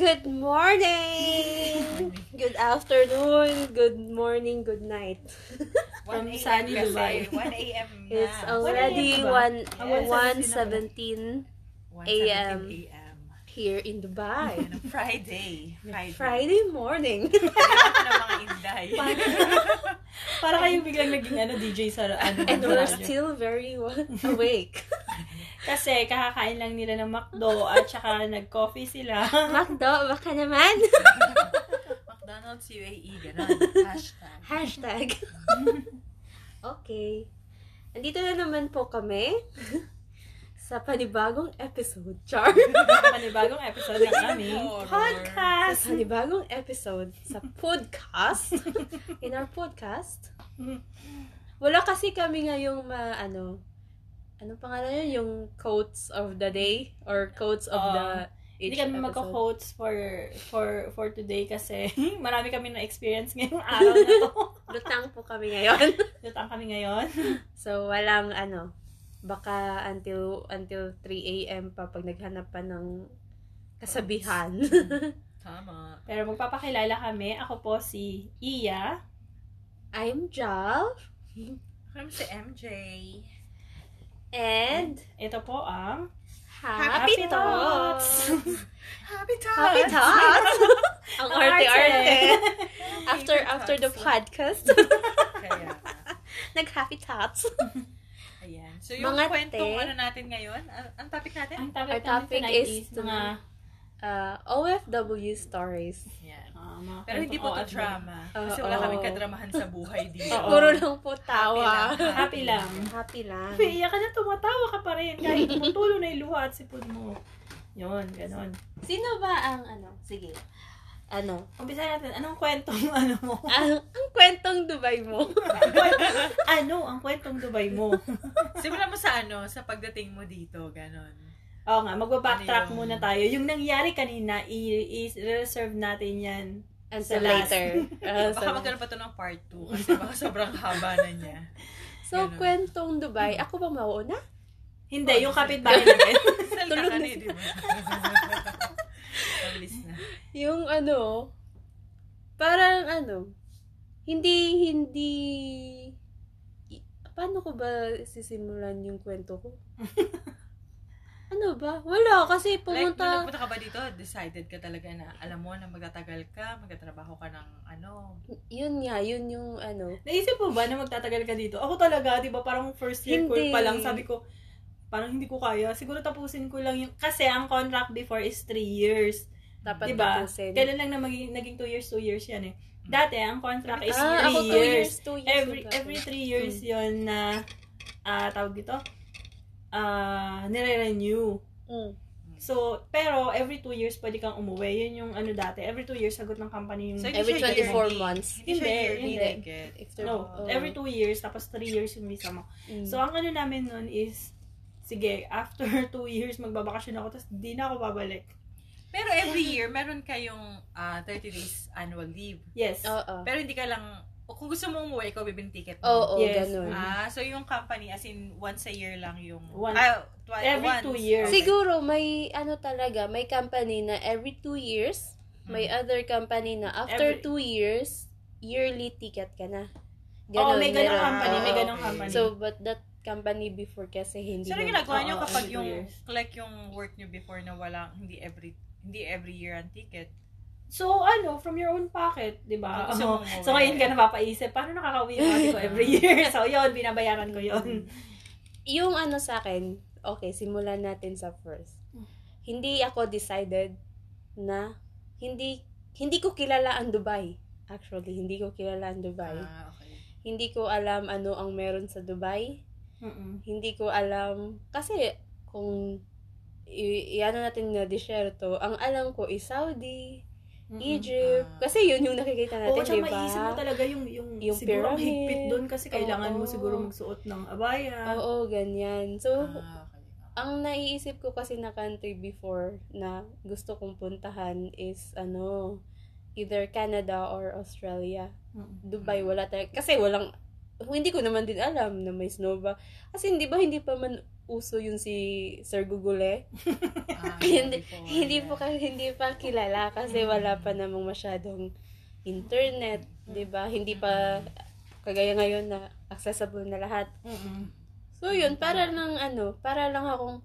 Good morning! Good afternoon, good morning, good night. 1 From sunny. Dubai. 1 a.m. na. It's already AM ba? 1, Ah, 1.17 1:17 AM. here in Dubai. Ang Friday. Friday. Friday morning. Kailangan ng mga inday. Para kayo biglang naging ano, DJ sa ano. And we're still very wa- awake. Kasi kakakain lang nila ng McDo at saka nag-coffee sila. Macdo, baka naman. McDonald's UAE, gano'n. Hashtag. Hashtag. okay. Andito na naman po kami sa panibagong episode. Char. Panibagong episode ng aming Horror. sa podcast. panibagong episode sa podcast. In our podcast. Wala kasi kami ngayong ma, ano, ano pangalan yun? Yung quotes of the day or quotes of Oo. the Hindi each kami episode. magka-quotes for for for today kasi marami kami na-experience ngayong araw na to. Lutang po kami ngayon. Lutang kami ngayon. so, walang ano, baka until until 3 a.m. pa pag naghanap pa ng kasabihan. Tama. Pero magpapakilala kami. Ako po si Iya. I'm Jal. Kami si MJ. And Ito po ang Happy, Happy Thoughts! Happy Thoughts! Happy Thoughts! Ang arte-arte. arte. after after the podcast, Kaya, nag-happy thoughts. ayan. So, yung Mga kwentong te. ano natin ngayon, ang, ang topic natin? Ang topic, Our topic is mga Uh, OFW stories. Yan. ah, mga Pero hindi po to drama. Kasi wala kaming kadramahan sa buhay dito. Oo. Puro lang po tawa. Happy lang. Happy lang. Happy lang. Iyak ka na, tumatawa ka pa rin. Kahit tumutulo na yung luha at sipon mo. Yun, ganon. Sino ba ang ano? Sige. Ano? Umpisa natin, anong kwentong ano mo? Ang, ang kwentong Dubai mo. ano ang kwentong Dubai mo? Simulan mo sa ano, sa pagdating mo dito, ganon. Oo nga, magbabacktrack Ano muna tayo. Yung nangyari kanina, i-reserve natin yan. Until Sa last. later. Uh, Baka magkaroon pa to ng part 2 kasi baka sobrang haba na niya. so, Ganun. kwentong Dubai. Ako ba mauuna? Hindi, yung kapitbahay natin. Tulog na di ba? Na. Yung ano, parang ano, hindi, hindi, paano ko ba sisimulan yung kwento ko? ano ba? Wala, kasi Like, nung pumunta, nagpunta ka ba dito, decided ka talaga na alam mo na magtatagal ka, magtatrabaho ka ng ano. yun nga, yun yung ano, Naisip mo ba na magtatagal ka dito? Ako talaga, di ba, parang first year ko Hindi. pa lang, sabi ko, parang hindi ko kaya. Siguro tapusin ko lang yung, kasi ang contract before is 3 years. dapat Diba? tapusin. Kailan lang na maging, naging 2 years, 2 years yan eh. Dati, ang contract is 3 ah, ako two years. years, two years. Every na every dati. 3 years yon na, ah tawag dito, ah nire-renew. Mm. So, pero every 2 years pwede kang umuwi. Yun yung ano dati. Every 2 years sagot ng company yung... So, Every siya 24 yearly. months. Hindi Hindi, yearly hindi. If no, oh. every 2 years, tapos 3 years yung visa mo. Mm. So, ang ano namin nun is, sige, after 2 years, magbabakasyon ako, tapos di na ako babalik. Pero every year, meron kayong ah, 30 days annual leave. Yes. Oo. Pero hindi ka lang, o kung gusto mo umuwi, ikaw bibili ticket mo. Oo, Yes. ganun. Ah, so yung company, as in, once a year lang yung, One- ah, twi- every once. two years. Okay. Siguro may ano talaga, may company na every two years, may other company na after Every- two years, yearly ticket ka na. Oo, may ganong meron. company, may Oo. ganong okay. company. So, but that company before kasi hindi So, ano na- ginagawa nyo kapag yung, years. like yung work nyo before na wala, hindi every, hindi every year ang ticket? So, ano, from your own pocket, di ba? Umuwi. So, ngayon ka napapaisip, paano nakakauwi yung ate ko every year? So, yun, binabayaran ko yun. Yung ano sa akin, okay, simulan natin sa first. Hindi ako decided na hindi hindi ko kilala ang Dubai. Actually, hindi ko kilala ang Dubai. Ah, okay. Hindi ko alam ano ang meron sa Dubai. Mm-mm. hindi ko alam kasi kung i- iano natin na disyerto, ang alam ko is Saudi, Mm-mm. Egypt. Ah. Kasi yun yung nakikita Oo, natin, tsaka di ba? maiisip mo talaga yung, yung, Yung siguro pyramid. higpit doon kasi kailangan mo Oo. siguro magsuot ng abaya. Oo, ganyan. So, Ah, okay. ang naiisip ko kasi na country before na gusto kong puntahan is ano, either Canada or Australia. Mm. Dubai, wala talaga. Kasi walang hindi ko naman din alam na may snow ba. Kasi hindi ba hindi pa man uso yun si Sir Google eh? Ah, hindi, before, hindi po hindi pa kilala kasi wala pa namang masyadong internet, 'di ba? Hindi pa kagaya ngayon na accessible na lahat. Mm-mm. So yun, para lang ano, para lang akong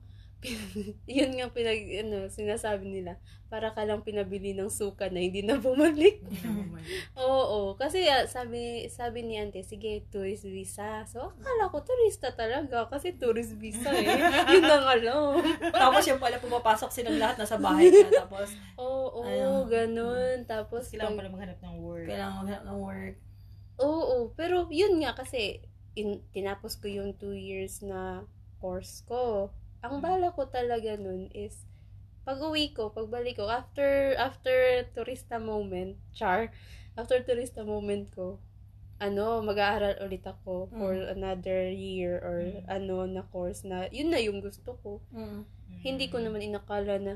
yun nga pinag ano, sinasabi nila, para ka lang pinabili ng suka na hindi na bumalik. Na bumalik. Oo, kasi ah, sabi sabi ni Ante, sige, tourist visa. So akala ko turista talaga kasi tourist visa eh. yun na nga lang. Tapos yung pala pumapasok silang lahat nasa bahay ka. Tapos, Oo, Ayun. ganun. Tapos Kailangan pala maghanap ng work. kailangan maghanap ng work. Oo, pero yun nga kasi in, tinapos ko yung two years na course ko. Ang bala ko talaga nun is pag uwi ko, pagbalik ko, after after turista moment, char, after turista moment ko, ano, mag-aaral ulit ako for another year or Mm. ano na course na, yun na yung gusto ko. Mm. Hindi ko naman inakala na,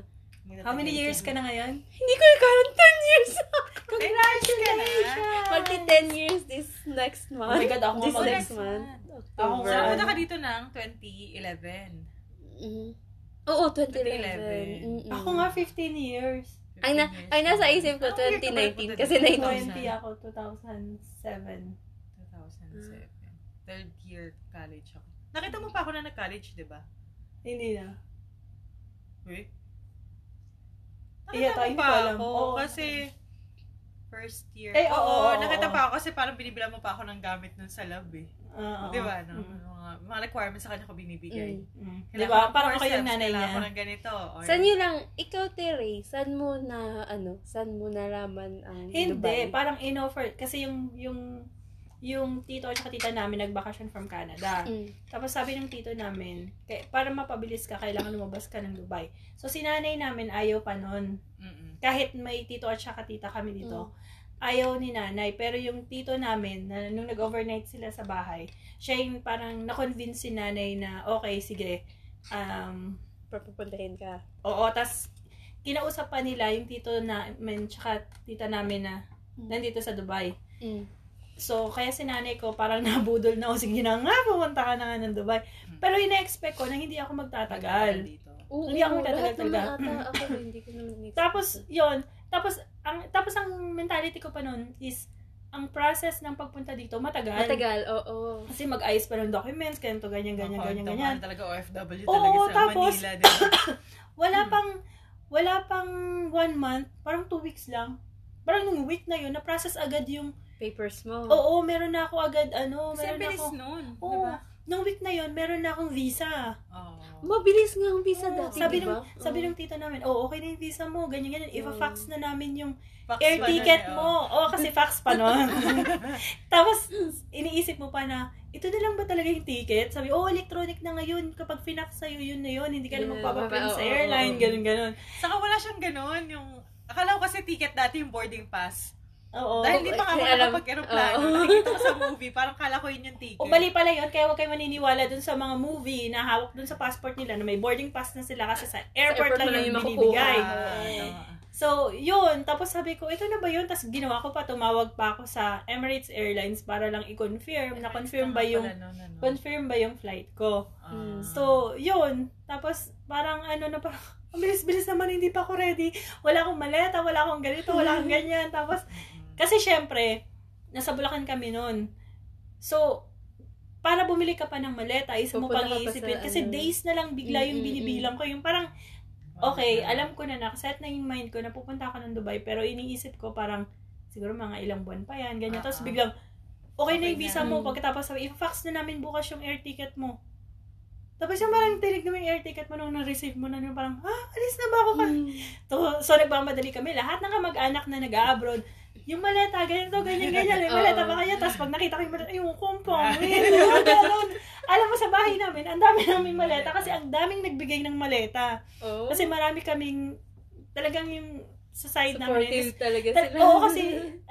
How many years ka na ngayon? hindi ko ikalan 10 years! Congratulations! Magti 10 years this next Oh month. my God, ako this next month. Ako October. Nga, pumunta ka dito ng 2011. Mhm. Oo, 2011. 2011. Mm-mm. Ako nga 15 years. Ay, na, 15 years ay nasa na. isip ko, Anong year ka ba 2019. nagpunta Kasi dito? 19. 20 ako, 2007. 2007. Third year college ako. Nakita mo pa ako na nag-college, di ba? Hindi na. Uy? Iya, Nakita tayo, mo pa ako Oo. kasi first year. Eh, oo, oo, oo. nakita pa ako kasi parang binibilang mo pa ako ng gamit nun sa lab eh. Oo. Di ba? No? Mm. Mga, mga requirements sa kanya ko binibigay. Mm. Mm. Di Kailangan ba? ko Parang ako yung nanay kailangan niya. ko ng ganito. Or, Saan nyo lang, ikaw Tere, saan mo na, ano, saan mo nalaman ang Hindi, Dubai? parang in-offer. Kasi yung, yung, yung tito at tita namin nagbakasyon from Canada. Mm. Tapos sabi ng tito namin, kay, para mapabilis ka, kailangan lumabas ka ng Dubai. So, si nanay namin ayaw pa nun. Mm-mm. Kahit may tito at saka tita kami dito. Mm. Ayaw ni nanay. Pero yung tito namin, na, nung nag-overnight sila sa bahay, siya yung parang na-convince si nanay na, okay, sige, um, Papupuntahin ka. oo, tas kinausap pa nila yung tito namin tsaka tita namin na nandito sa Dubai. Mm. So, kaya si nanay ko parang nabudol na, o sige na nga, pumunta ka na nga ng Dubai. Pero ina-expect ko na hindi ako magtatagal. dito. Oo, Hindi ako magtatagal talaga. ata ako, hindi ko naman. Tapos, yon tapos, ang, tapos ang mentality ko pa nun is, ang process ng pagpunta dito, matagal. Matagal, oo. Kasi mag-ayos pa ng documents, ganito, ganyan, ganyan, Oo, ganyan, ganyan. talaga OFW Oo, talaga sa tapos- Manila. Diba? Wala Hmm. pang, wala pang one month, parang two weeks lang. Parang nung week na yun, na-process agad yung, Papers mo. oo, meron na ako agad, ano, Kasi meron na bilis ako, nun. oo, Diba? nung week na yun, meron na akong visa. Oo. Mabilis nga ang visa Oo, dati, sabi di ba? ng, sabi ng tito namin, oh, okay na yung visa mo, ganyan, ganyan. Ipa-fax na namin yung Fax air ticket mo. Oo, kasi fax pa nun. Tapos, iniisip mo pa na, ito na lang ba talaga yung ticket? Sabi, oh, electronic na ngayon. Kapag finax sa'yo, yun na yun. Hindi ka na Yeah, magpapaprint sa airline, ganun, ganun. Saka wala siyang ganun. Yung, akala ko kasi ticket dati yung boarding pass. Oo. Dahil hindi pa nga ako nakapag-aeroplano. Nakikita ko sa movie, parang kala ko yun yung ticket. O mali pala yun, kaya huwag kayo maniniwala dun sa mga movie na hawak dun sa passport nila na may boarding pass na sila kasi sa airport, airport lang lang yung binibigay. Tama. So, yun. Tapos sabi ko, ito na ba yun? Tapos ginawa ko pa, tumawag pa ako sa Emirates Airlines para lang i-confirm. Na-confirm ba yung, no, no, no. confirm ba yung flight ko? Ah. So, yun. Tapos, parang ano na parang, ang bilis-bilis naman, hindi pa ako ready. Wala akong maleta, wala akong ganito, wala akong ganyan. Tapos. Kasi syempre, nasa Bulacan kami noon. So, para bumili ka pa ng maleta, isa mo pang ka pa iisipin. Kasi ano. days na lang bigla yung binibilang ko. Yung parang, okay, alam ko na, nakaset na yung mind ko na pupunta ako ng Dubai, pero iniisip ko parang, siguro mga ilang buwan pa yan, ganyan. Tapos Ah, ah. biglang, okay na Okay yung visa na. mo. Pagkatapos sabi, i-fax na namin bukas yung air ticket mo. Tapos yung parang tinig naman yung air ticket mo nung na-receive mo na yung parang, ah, alis na ba ako? Mm. To, so, nagmamadali kami. Lahat ng kamag-anak na nag-abroad, yung maleta, ganito, ganyan, ganyan. Yung maleta ba kanya? Tapos pag nakita ko yung maleta, yung kumpong, yung ganun. Alam mo, sa bahay namin, ang dami namin maleta kasi ang daming nagbigay ng maleta. Oh. Kasi marami kaming, talagang yung sa side namin. supportive talaga Tal- sila. Oo, kasi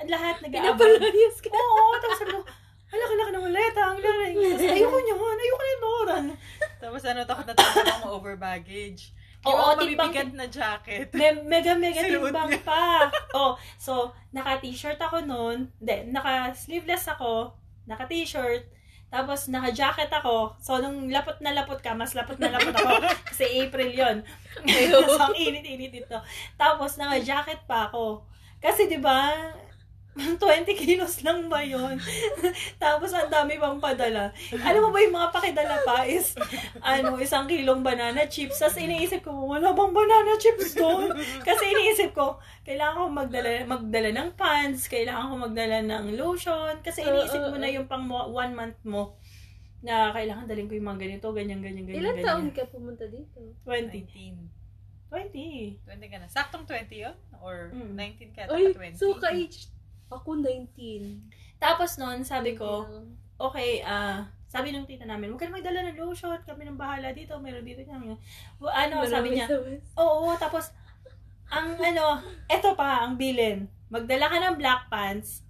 lahat nag-abroad. Pinapalayas ka. Oo, tapos sabi ko, ang laki-laki ng maleta, ang laki. Tapos ayoko niya, ayoko nito. Tapos ano, takot na takot ako ma-over baggage. Oo, yung timbang- mabibigat na jacket. Me- mega mega timbang niya. pa. Oh, so naka-t-shirt ako noon. Hindi, naka-sleeveless ako, naka-t-shirt, Tapos, naka-jacket ako. So, nung lapot na lapot ka, mas lapot na lapot ako. kasi April yon so, ang init-init dito. Tapos, naka-jacket pa ako. Kasi, di ba, 20 kilos lang ba yun? Tapos, ang dami pang padala. Alam mo ba yung mga pakidala pa is, ano, isang kilong banana chips. Tapos, iniisip ko, wala bang banana chips doon? Kasi iniisip ko, kailangan ko magdala, magdala ng pants, kailangan ko magdala ng lotion. Kasi iniisip mo na yung pang one month mo na kailangan dalhin ko yung mga ganito, ganyan, ganyan, ganyan, Ilan ganyan. taon ka pumunta dito? 20. 19. 20. 20 ka na. Saktong 20 yun? Or Mm. 19 ka, taka 20? so ka-age. Ako 19. Tapos noon, sabi ko, okay, ah, sabi ng tita namin, huwag ka na magdala ng lotion, kami nang bahala dito, meron dito niya. Well, ano, sabi Marami niya, West. oo, tapos, ang ano, eto pa, ang bilin. Magdala ka ng black pants,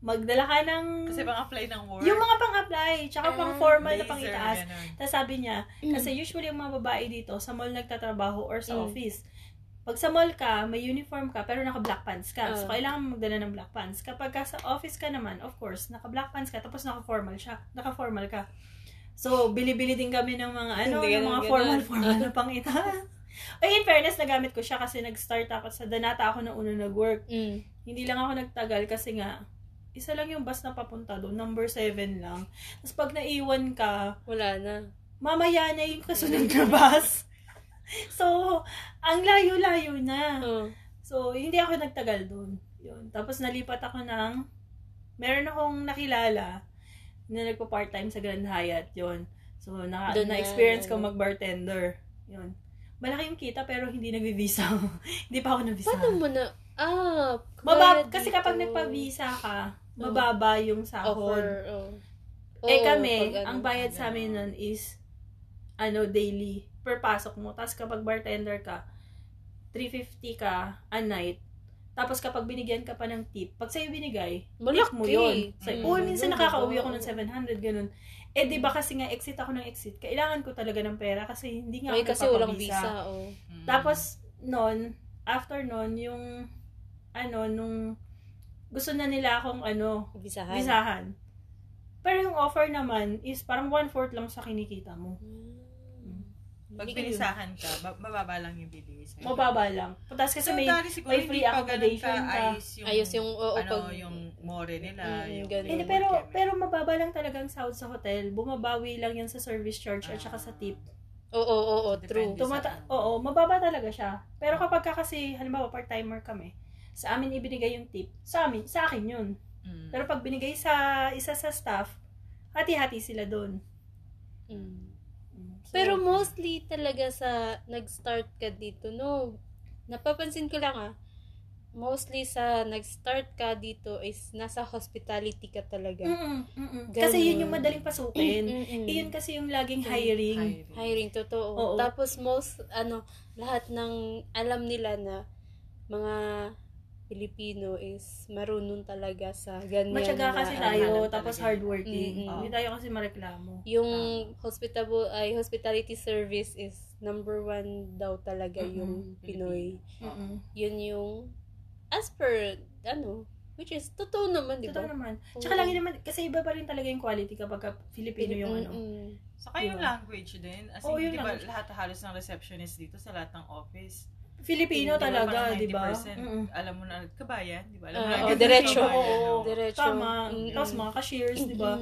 magdala ka ng, Kasi pang apply ng work. yung mga pang-apply, tsaka pang Ah, formal na blazer, pang itaas. ganun. Tapos sabi niya, kasi usually yung mga babae dito, sa mall nagtatrabaho or sa Mm. office. Pag sa mall ka, may uniform ka, pero naka-black pants ka. So, Ah. kailangan magdala ng black pants. Kapag ka sa office ka naman, of course, naka-black pants ka, tapos naka-formal siya. Naka-formal ka. So, bili-bili din kami ng mga, ano, Hindi ng mga formal-formal na pang itaas. Ay, in fairness, nagamit ko siya kasi nag-start ako sa Danata ako na una nag-work. Mm. Hindi lang ako nagtagal kasi nga, isa lang yung bus na papunta doon, number 7 lang. Tapos pag naiwan ka, Wala na. mamaya na yung kasunod na bus. So, ang layo-layo na. Oh. So, hindi ako nagtagal doon. Yun. Tapos, nalipat ako ng, meron akong nakilala na nagpa-part-time sa Grand Hyatt. Yun. So, na, Doon na, na-experience ko mag-bartender. Yun. Malaki yung kita pero hindi nag-visa. hindi pa ako nag-visa. Paano mo na? Ah, Mabab- kasi kapag nagpa-visa ka, mababa yung sahod. Offer, oh. eh Oo, kami, pag ano. ang bayad sa amin nun is, ano, daily, per pasok mo. Tapos kapag bartender ka, 350 ka a night. Tapos kapag binigyan ka pa ng tip, pag sa'yo binigay, tip Malaki. mo yun. So, Mm. oh, minsan nakakauwi diba? ako ng 700, ganun. Eh, di ba kasi nga, exit ako ng exit. Kailangan ko talaga ng pera kasi hindi nga Ay, ako kasi walang visa, oh. Mm. Tapos, nun, after nun, yung, ano, nung, gusto na nila akong, ano, Visahan. bisahan. Pero yung offer naman is parang one-fourth lang sa kinikita mo. Mm. Pag binisahan ka, ba- mababa lang yung bibigay sa'yo. Mababa lang. Tapos kasi So, may, may free accommodation ka. ka. Ayos yung, Ayos yung, oo, ano, pag- yung more nila. Mm, yung, ganun. hindi, yung pero, pero mababa lang talagang sahod sa hotel. Bumabawi lang yan sa service charge at Ah. saka sa tip. Oo, oo, oo, true. Depende. Tumata sa- oo, mababa talaga siya. Pero kapag ka kasi, halimbawa, part-timer kami, sa amin ibinigay yung tip, sa amin, sa akin yun. Mm. Pero pag binigay sa isa sa staff, hati-hati sila doon. Mm. So, Pero mostly talaga sa nag-start ka dito, no? Napapansin ko lang ah, mostly sa nag-start ka dito is nasa hospitality ka talaga. Mm-mm, mm-mm. Ganun. Kasi yun yung madaling pasukin. Mm-mm. Iyon kasi yung laging hiring. Hiring. Hiring, totoo. Oo. Tapos most, ano, lahat ng alam nila na mga Pilipino is marunong talaga sa ganyan. Matyaga kasi tayo, tapos talaga. hardworking. Mm-mm. Hindi tayo kasi mareklamo. Yung hospitable ay hospitality service is number one daw talaga Mm-mm. yung Pinoy. Mm-mm. Yun yung as per ano, which is totoo naman, di ba? Totoo naman. Oo. Tsaka lagi naman, kasi iba pa rin talaga yung quality kapag ka Filipino yung ano. Mm-mm. Saka yung Diba? language din. As in, yung di ba, lahat halos ng receptionist dito sa lahat ng office. Filipino Di ba, talaga, di ba? 90%, Mm-mm. Alam mo na, kabayan, di ba? Alam mo Oo, na, agad diretso. Oo? Diretso. Tama. Mm-mm. Tapos mga cashiers, di ba?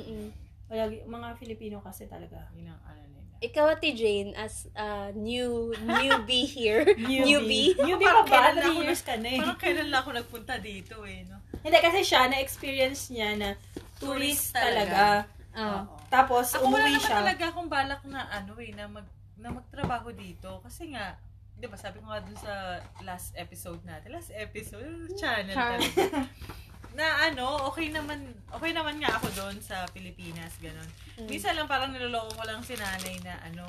Lagi, mga Filipino kasi talaga. Yun ang ano nila. Ikaw, Ate Jane, as a new newbie here, Newbie. newbie, Newbie pa Parang ba? kailan 3 ako years ka na eh. Parang kailan lang ako nagpunta dito eh, no? Hindi, kasi siya, na-experience niya na tourist Tourist talaga. talaga. Ah. Oo. Tapos, Ako wala umuwi naman siya. talaga akong balak na ano eh, na, mag, na magtrabaho dito. Kasi nga, di ba sabi ko nga dun sa last episode natin, last episode, channel Char- talaga. na ano, okay naman, okay naman nga ako doon sa Pilipinas, ganun. Mm. Minsan lang parang niloloko ko lang si nanay na ano,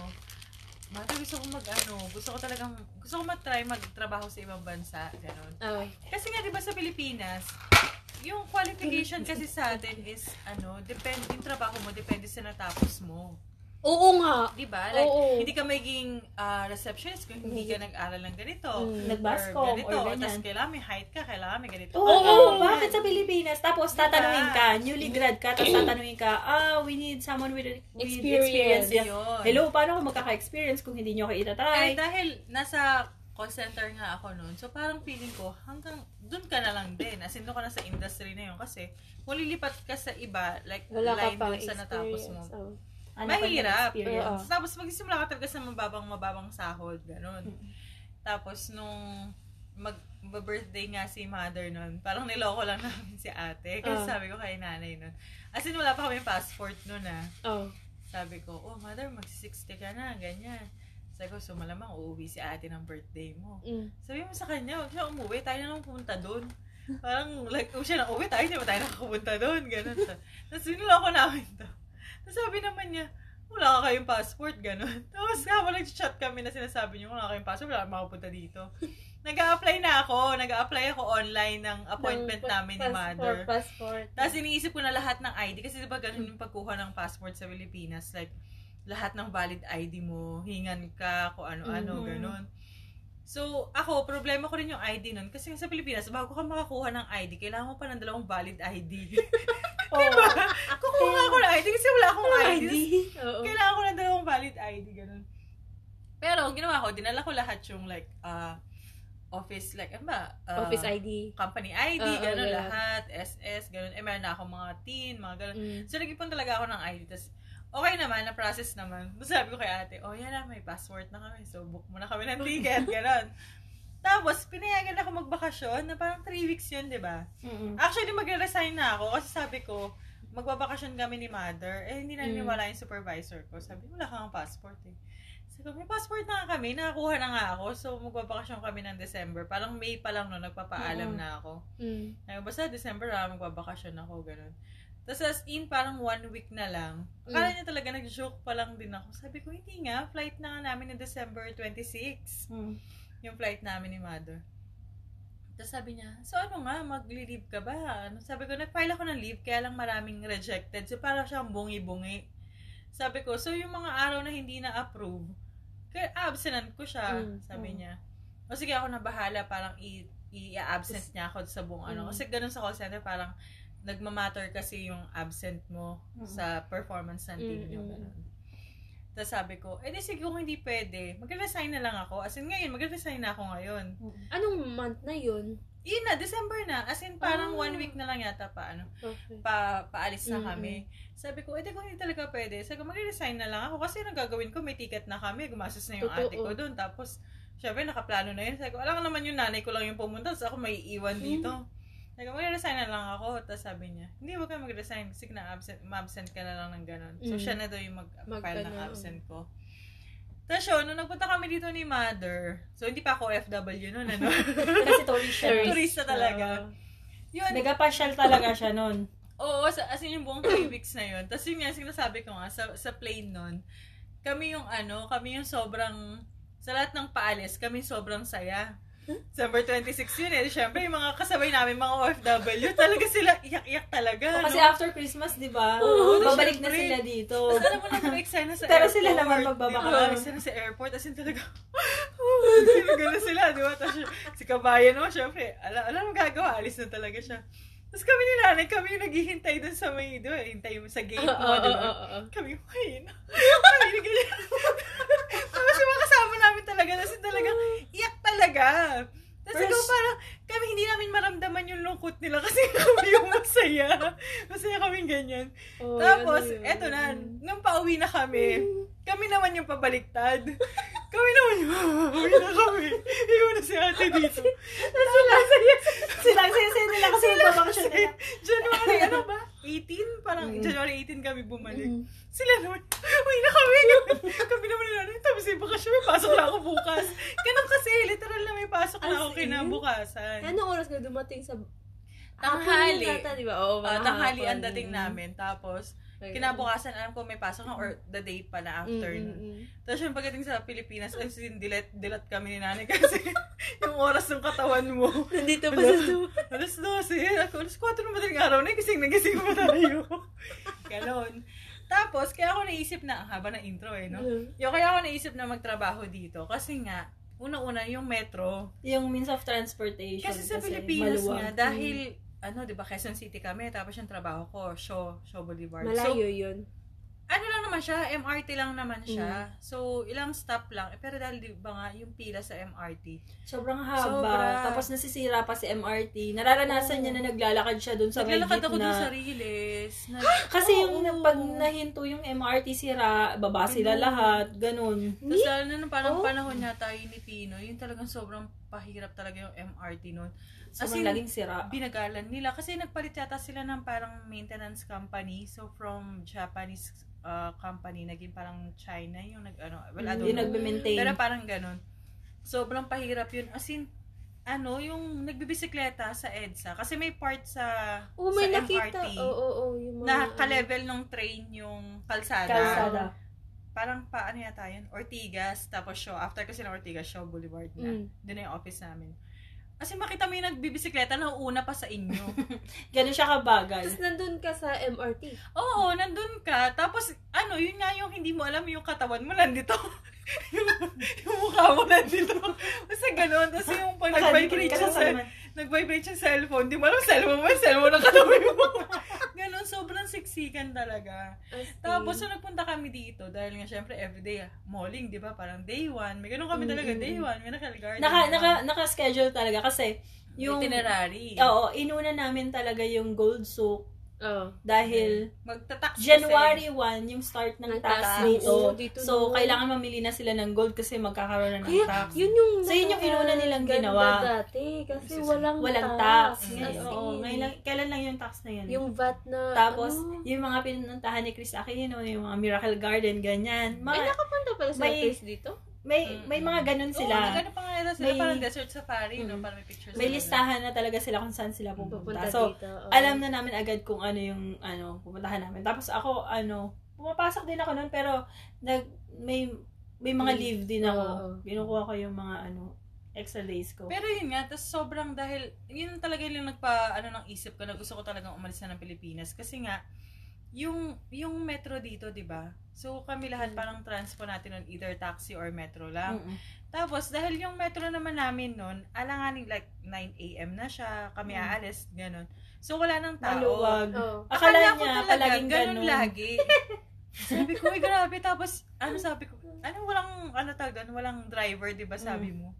Mati, gusto ko mag ano, gusto ko talagang, gusto ko mag-try magtrabaho sa ibang bansa, ganun. Ah. Kasi nga, di ba sa Pilipinas, yung qualification kasi sa atin is, ano, depende, yung trabaho mo, depende sa natapos mo. Oo nga. Di ba? Like, Oo. hindi ka magiging ah, receptionist kung hindi ka nag-aral ng ganito. Mm. Nag-bascom or ganito. or ganyan. Tapos kailangan may height ka, kailangan may ganito. Oo, Oo. bakit sa Pilipinas? Tapos tatanungin Diba? ka, newly grad ka, tapos tatanungin ka, ah, we need someone with, with Experience. experience. Yun. Hello, paano ako magkaka-experience kung hindi nyo ako Eh, itatry? dahil nasa call center nga ako noon, so parang feeling ko, hanggang doon ka na lang din. As in, doon ka na sa industry na yun. Kasi, kung lilipat ka sa iba, like, Wala line doon sa natapos mo. Oh. Ano mahirap. experience? Tapos, magsisimula ka talaga sa mababang-mababang sahod, ganun. Tapos, nung mag-birthday nga si mother nun, parang niloko lang namin si ate. Kasi Ah. sabi ko kay nanay nun. As in, wala pa kami passport nun ah. Oh. Sabi ko, oh mother, mag-60 ka na, ganyan. Sabi ko, so malamang uuwi si ate ng birthday mo. Mm. Sabi mo sa kanya, huwag siya umuwi, tayo na lang pumunta doon. Parang, like, kung siya na uwi, tayo, hindi ba tayo nakapunta doon? Ganun. Tapos, biniloko namin to. Sabi naman niya, wala ka kayong passport, ganun. Tapos habang nag-chat kami na sinasabi niyo, wala ka kayong passport, wala kang makapunta dito. nag apply na ako. nag apply ako online ng appointment Ng namin ni passport, mother. Passport. Tapos iniisip ko na lahat ng ID. Kasi diba ganun yung pagkuha ng passport sa Pilipinas. Like, lahat ng valid ID mo, hingan ka, kung ano-ano, Mhm. ganun. So, ako, problema ko rin yung ID nun. Kasi sa Pilipinas, bago ka makakuha ng ID, kailangan mo pa ng dalawang valid ID. Oo. diba? Kukuha ako ng ID kasi wala akong ID. Oo. Kailangan ko ng dalawang valid ID, ganun. Pero, ang ginawa ko, dinala ko lahat yung like, ah, office, like, ano ba? Ah, Office ID. company ID, gano'n ganun. lahat, SS, gano'n. Eh, meron na akong mga teen, mga gano'n. Mm. So, nag-ipon talaga ako ng ID. Tapos, okay naman, na-process naman. Tapos sabi ko kay ate, oh, yan na, may passport na kami. So, book muna kami ng ticket, gano'n. Tapos, pinayagan ako magbakasyon na parang 3 weeks yun, di ba? Mm-mm. Actually, magre-resign na ako kasi sabi ko, magbabakasyon kami ni mother. Eh, hindi na Mm. niniwala yung supervisor ko. Sabi, wala kang passport eh. Sabi ko, may passport na kami, nakakuha na nga ako. So, magbabakasyon kami ng December. Parang May pa lang no, nagpapaalam Mm. na ako. Mm. Ay, basta December ah, magbabakasyon ako, ganun. Tapos as in, parang one week na lang. Akala niya talaga nag-joke pa lang din ako. Sabi ko, hindi nga, flight na nga namin ng December 26. Mm. Yung flight namin ni mother. Tapos sabi niya, so ano nga, mag-leave ka ba? Ano? Sabi ko, nag-file ako ng leave, kaya lang maraming rejected. So parang siyang bungi-bungi. Sabi ko, so yung mga araw na hindi na-approve, kaya absent ko siya, Mm, sabi mm. niya. O sige, ako na bahala, parang i- i-absent niya ako sa buong ano. Mm. Kasi ganun sa call center, parang nagmamatter kasi yung absent mo Mm. sa performance ng team Mm, niyo. mm. Ganun. Tapos sabi ko, eh di sige kung hindi pwede, mag-resign na lang ako. As in ngayon, mag-resign na ako ngayon. Anong month na yun? Yun na, December na. As in parang Ah. one week na lang yata pa, ano, Okay. pa, paalis na Mm, kami. Sabi ko, eh di kung hindi talaga pwede, sabi ko, mag-resign na lang ako. Kasi nang gagawin ko, may ticket na kami, gumastos na yung Totoo. ate ko doon. Tapos, syempre, nakaplano na yun. Sabi ko, alam ko naman yung nanay ko lang yung pumunta, tapos ako may iwan dito. Sabi ko, mag-resign na lang ako. Tapos sabi niya, hindi, wag ka mag-resign. Kasi na absent, ma-absent ka na lang ng ganun. So, Mm. siya na daw yung mag-file ng absent ko. Tapos yun, nung nagpunta kami dito ni mother, so hindi pa ako FW noon, ano? Kasi tourist siya. Turista talaga. Yun, Nagapasyal talaga siya nun. Oo, sa, as in yung buong three weeks na yun. Tapos yun nga, sinasabi ko nga, sa, sa plane nun, kami yung ano, kami yung sobrang, sa lahat ng paalis, kami sobrang saya. December 26 yun eh. Siyempre, yung mga kasabay namin, mga OFW, talaga sila, iyak-iyak talaga. O, kasi no? after Christmas, di ba? Babalik na sila dito. Tapos alam mo na kung eksena sa Pero airport. sila naman magbabaka. Eksena sa airport, as in talaga, gano'n sila, di ba? Tapos si kabayan naman, syempre, alam, alam mo gagawa, alis na talaga siya. Tapos kami ni nanay, kami yung naghihintay dun sa may, ba, hintay mo sa gate mo, Oo, di oo, ba? oo, oo. Kami, ay, na. Kami, ganyan. Tapos yung mga kasama namin talaga, tapos talaga, iyak talaga. Tapos ikaw parang, kami hindi namin maramdaman yung lungkot nila kasi kami yung masaya. Masaya kaming ganyan. Oh, Tapos, ano yun? eto na, nung pauwi na kami, kami naman yung pabaliktad. Kami naman yung, uwi na kami. Iwan na si ate dito. sila, sila, sila, sila nila kasi magbabakasyon Kasi, nila. January, ano ba? 18? Parang Mm. January 18 kami bumalik. Mm. Sila naman, uwi na kami. kami naman nila, tapos yung bakasyon, may pasok na ako bukas. Ganun kasi, literal na may pasok na ako in? kinabukasan. Anong oras ka dumating sa... Tanghali. Ata, di ba? Oo, Ah, mga tanghali ang dating namin. Tapos. Kinabukasan, alam ko may pasok na or the day pa na after Mm, mm, mm. Tapos yung pagdating sa Pilipinas, as in, dilat, dilat kami ni nanay kasi yung oras ng katawan mo. Nandito pa sa Zoom. Alas 12, ako, alas 4 na madaling araw na, gising na gising pa tayo. Ganon. Tapos, kaya ako naisip na, ang haba ng intro eh, no? Yung kaya ako naisip na magtrabaho dito. Kasi nga, una-una yung metro. Yung means of transportation. Kasi sa Pilipinas maluwag. nga, dahil, ano, di ba, Quezon City kami, tapos yung trabaho ko, Shaw, Shaw Boulevard. Malayo So, yun. ano lang naman siya, MRT lang naman siya. So, ilang stop lang. Eh, Pero dahil di ba nga, yung pila sa MRT. Sobrang haba. Sobra. Tapos nasisira pa si MRT. Nararanasan niya na naglalakad siya dun sa may Naglalakad ako gitna. dun sa Riles. Na, Kasi Oo. yung na- pag nahinto yung MRT sira, baba sila Ganun. lahat, ganun. Tapos lalo na nung parang Oh. panahon niya tayo ni Pino, yung talagang sobrang pahirap talaga yung MRT noon. As in, laging sira. binagalan nila. Kasi nagpalit yata sila ng parang maintenance company. So, from Japanese uh, company, naging parang China yung nag, ano, well, I don't Hindi know. nagbe-maintain. Pero parang ganun. Sobrang pahirap yun. As in, ano, yung nagbibisikleta sa EDSA. Kasi may part sa, Oo, may sa nakita. MRT Oo, oo, oo. Yung mga, na ano. ka-level ng train yung kalsada. Kalsada. Parang pa, ano yata yun? Ortigas, tapos show. After kasi ng Ortigas, show Boulevard na. Mm. Doon na yung office namin. Kasi makita mo yung nagbibisikleta na una pa sa inyo. Ganun siya kabagal. Tapos nandun ka sa MRT. Oo, nandun ka. Tapos, ano, yun nga yung hindi mo alam yung katawan mo nandito. yung, yung mukha mo nandito. Basta ganun. Tapos yung pag yung, cell, nag-vibrate yung cellphone, di mo alam cellphone mo, yung cellphone ng katabi mo. ganun, sobrang siksikan talaga. As. Tapos, nung nagpunta kami dito, dahil nga syempre everyday, ah, malling, di ba? Parang day one. May ganun kami talaga, Mm-mm. day one. May naka-garden. Naka, naka, naka-schedule talaga kasi yung... itinerary. Oo, inuna namin talaga yung gold souk Oo. dahil Magta-tax January 1 yung start ng Ng tax tax. dito. Dito So, kailangan mamili na sila ng gold kasi magkakaroon na ng Kaya, tax. yun yung... So, yun yung inuna nilang ginawa. dati. Kasi walang, Walang tax. As Ngayon, oo, ngayon lang, kailan lang yung tax na yun? Yung VAT na... Tapos, ano, yung mga pinuntahan ni Chris Aquino, yung mga Miracle Garden, ganyan. ay, Mga, nakapunta pala sa may- dito? May, may mga ganun Oo, sila. nagano pa nga sila, May- parang desert safari, no? Parang may pictures. May listahan na talaga sila kung saan sila Pupunta pupunta. So, dito. oo. alam na namin agad kung ano yung ano pupuntahan namin. Tapos ako ano, pumapasok din ako noon pero nag may may mga Leave. leave din ako. Oo. Kinukuha ko yung mga ano extra days ko. Pero yun nga, tas sobrang dahil, yun talaga yung nagpa, ano ng isip ko, na gusto ko talagang umalis na ng Pilipinas. Kasi nga, yung, yung metro dito, di ba? So, kami lahat Mm. parang transpo natin on either taxi or metro lang. Mm-mm. Tapos, dahil yung metro naman namin nun, alanganing like 9 a.m. na siya, kami Mm. aalis, ganun. So, wala nang tao. Maluwag. Oo. Akala Akala ko niya talaga, palaging ganun ganun. lagi. sabi ko, ay grabe. Tapos, ano sabi ko, ano walang, ano tawag doon, walang driver, di ba sabi mo?